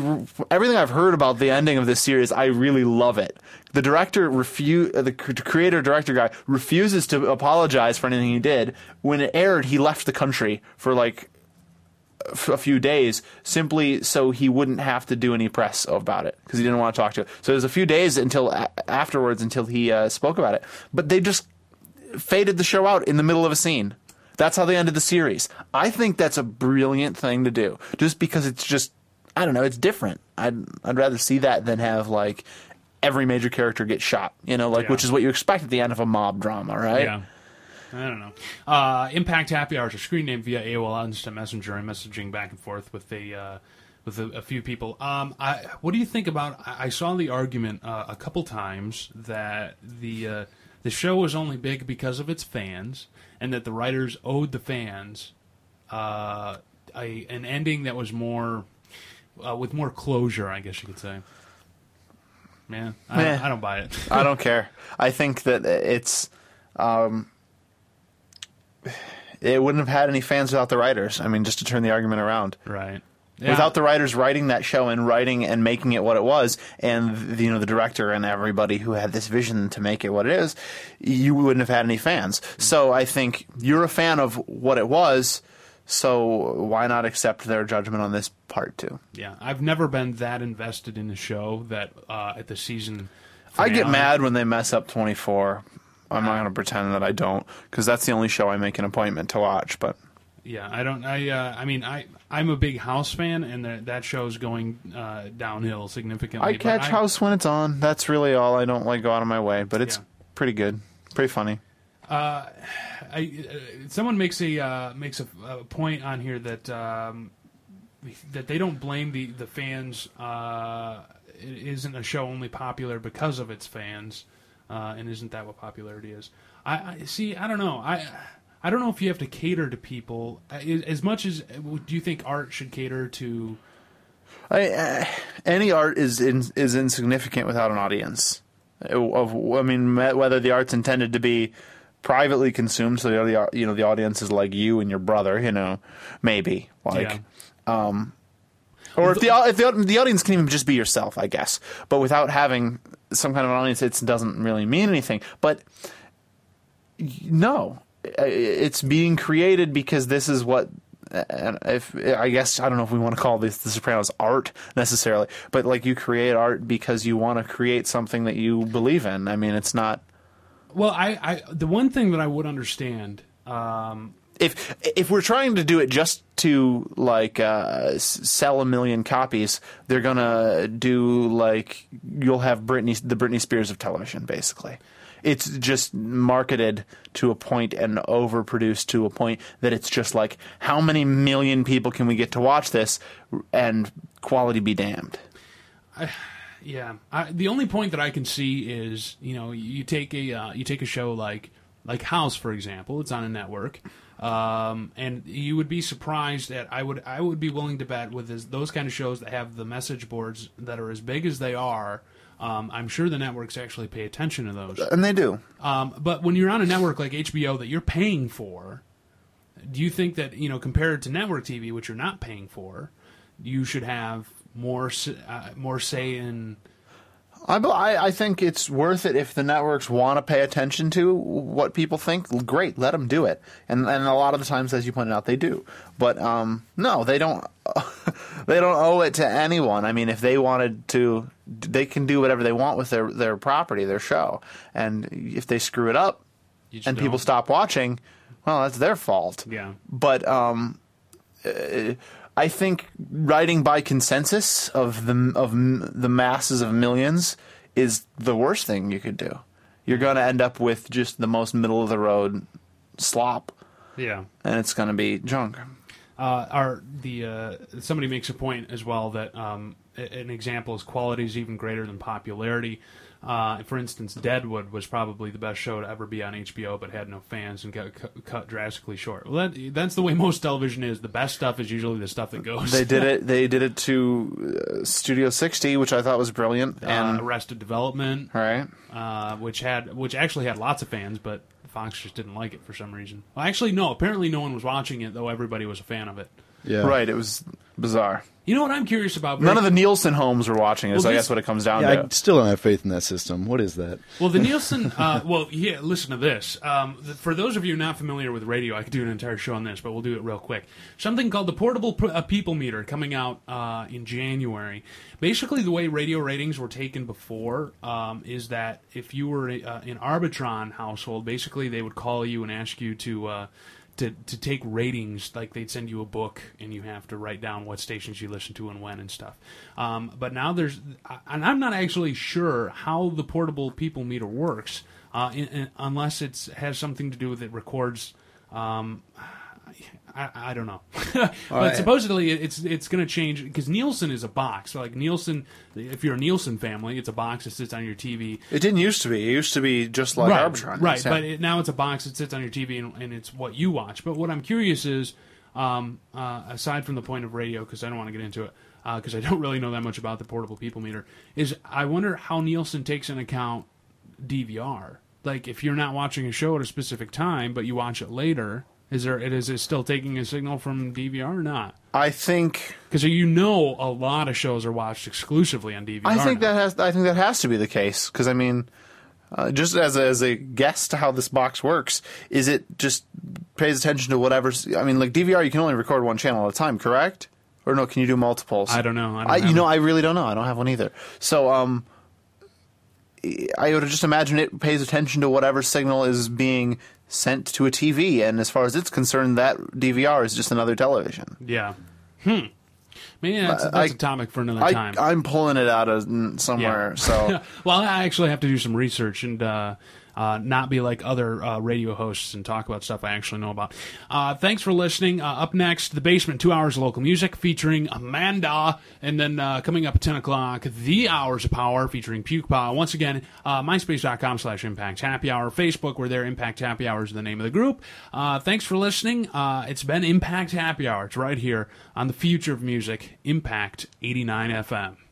C: everything I've heard about the ending of this series, I really love it. The director refuse the creator director guy refuses to apologize for anything he did. When it aired, he left the country for like a few days simply so he wouldn't have to do any press about it because he didn't want to talk to it. So it was a few days until a- afterwards until he uh, spoke about it. But they just faded the show out in the middle of a scene. That's how they ended the series. I think that's a brilliant thing to do, just because it's just I don't know, it's different. I'd I'd rather see that than have like every major character get shot, you know, like
B: Yeah.
C: which is what you expect at the end of a mob drama, right?
B: Yeah. I don't know. Uh, Impact Happy Hours are screen name via AOL Instant Messenger and messaging back and forth with a uh, with a, a few people. Um, I, what do you think about? I, I saw the argument uh, a couple times that the uh, the show was only big because of its fans, and that the writers owed the fans uh, a, an ending that was more uh, with more closure. I guess you could say. Man, I,
C: Meh.
B: I don't buy it.
C: I don't care. I think that it's um, it wouldn't have had any fans without the writers. I mean, just to turn the argument around.
B: right.
C: Without the writers writing that show and writing and making it what it was, and the, you know the director and everybody who had this vision to make it what it is, you wouldn't have had any fans. So I think you're a fan of what it was. So why not accept their judgment on this part too?
B: Yeah, I've never been that invested in a show that uh, at the season.
C: I get mad when they mess up 24. I'm not going to pretend that I don't, because that's the only show I make an appointment to watch. But
B: Yeah, I don't. I. Uh, I mean, I. I'm a big House fan, and that that show's going uh, downhill significantly.
C: I
B: but
C: catch House when it's on. That's really all. I don't like go out of my way, but it's
B: Yeah.
C: pretty good, pretty funny.
B: Uh, I, uh, someone makes a uh, makes a, a point on here that um, that they don't blame the the fans. Uh, it isn't a show only popular because of its fans, uh, and isn't that what popularity is? I, I see. I don't know. I. I don't know if you have to cater to people as much as. Do you think art should cater to?
C: I, uh, any art is in, is insignificant without an audience. Uh, Of I mean, whether the art's intended to be privately consumed, so the you know the audience is like you and your brother, you know, maybe like, um, or if the if the, the audience can even just be yourself, I guess. But without having some kind of audience, it doesn't really mean anything. But no, it's being created because this is what if I guess I don't know if we want to call this The Sopranos art necessarily, but like you create art because you want to create something that you believe in. I mean, it's not
B: Well, I, I the one thing that I would understand. Um,
C: if if we're trying to do it just to like uh, sell a million copies, they're gonna do like you'll have Britney the Britney Spears of television, basically. It's just marketed to a point and overproduced to a point that it's just like how many million people can we get to watch this and quality be damned.
B: yeah, I, the only point that I can see is you know you take a uh, you take a show like like House for example, it's on a network, um, and you would be surprised at I would I would be willing to bet with this, those kind of shows that have the message boards that are as big as they are. Um, I'm sure the networks actually pay attention to those.
C: And they do.
B: Um, but when you're on a network like HBO that you're paying for, do you think that you know compared to network TV, which you're not paying for, you should have more uh, more say in?
C: I, I I think it's worth it if the networks want to pay attention to what people think. Great, let them do it. And and a lot of the times, as you pointed out, they do. But um, no, they don't. <laughs> they don't owe it to anyone. I mean, if they wanted to, they can do whatever they want with their their property, their show. And if they screw it up, and people
B: don't.
C: stop watching, well, that's their fault.
B: Yeah.
C: But um, uh, I think writing by consensus of the of m- the masses of millions is the worst thing you could do. You're going to end up with just the most middle of the road slop,
B: Yeah.
C: and it's going to be junk.
B: Uh, our the uh, somebody makes a point as well that um, an example is quality is even greater than popularity. Uh, for instance, Deadwood was probably the best show to ever be on HBO, but had no fans and got cu- cut drastically short. Well, that, that's the way most television is. The best stuff is usually the stuff that goes.
C: They did it. <laughs> They did it to uh, Studio 60, which I thought was brilliant.
B: uh,
C: And
B: Arrested Development,
C: right?
B: uh, which had which actually had lots of fans, but Fox just didn't like it for some reason. Well, actually, no. Apparently, no one was watching it, though everybody was a fan of it.
D: Yeah.
C: Right. It was bizarre.
B: You know what I'm curious about?
C: None of the Nielsen homes were watching this.
B: Well,
C: I
B: this-
C: guess what it comes down
D: Yeah,
C: to.
D: I still don't have faith in that system. What is that?
B: Well, the <laughs> Nielsen. Uh, well, yeah. Listen to this. Um, th- for those of you not familiar with radio, I could do an entire show on this, but we'll do it real quick. Something called the Portable P- uh, People Meter coming out uh, in January. Basically, the way radio ratings were taken before um, is that if you were a, uh, an Arbitron household, basically they would call you and ask you to. Uh, to, to take ratings, like they'd send you a book and you have to write down what stations you listen to and when and stuff. Um, but now there's, and I'm not actually sure how the portable people meter works, uh, in, in, unless it has something to do with it records. Um, I, I don't know, <laughs> but supposedly it's it's going to change because Nielsen is a box. So like Nielsen, if you're a Nielsen family, it's a box that sits on your TV.
C: It didn't used to be. It used to be just like
B: right,
C: Arbitron.
B: right? But it, now it's a box that sits on your TV and, and it's what you watch. But what I'm curious is, um, uh, aside from the point of radio, because I don't want to get into it, because I don't <laughs> really know that much about the portable people meter, is I wonder how Nielsen takes into account DVR. Like if you're not watching a show at a specific time, but you watch it later. Is there? Is it still taking a signal from DVR or not?
C: I think
B: Because you know a lot of shows are watched exclusively on DVR.
C: I think
B: now.
C: that has I think that has to be the case because I mean, uh, just as a, as a guess to how this box works, is it just pays attention to whatever? I mean, like DVR, you can only record one channel at a time, correct? Or no, can you do multiples?
B: I don't know. I don't
C: I, you know,
B: it.
C: I really don't know. I don't have one either. So, um, I would just imagine it pays attention to whatever signal is being sent to a TV, and as far as it's concerned, that DVR is just another television.
B: Yeah. Hmm. Maybe that's, that's
C: I-
B: a topic for another
C: I,
B: time.
C: I'm pulling it out of somewhere. So. <laughs>
B: well, I actually have to do some research and uh, uh, not be like other uh, radio hosts and talk about stuff I actually know about. Uh, thanks for listening. Uh, up next, The Basement, two hours of local music featuring Amanda. And then uh, coming up at 10 o'clock, The Hours of Power featuring Puke Paw. Once again, uh, myspace.com slash impact happy hour. Facebook, we're there. Impact Happy Hour is the name of the group. Thanks for listening. It's been Impact Happy Hour. It's right here on the future of music, Impact 89 FM.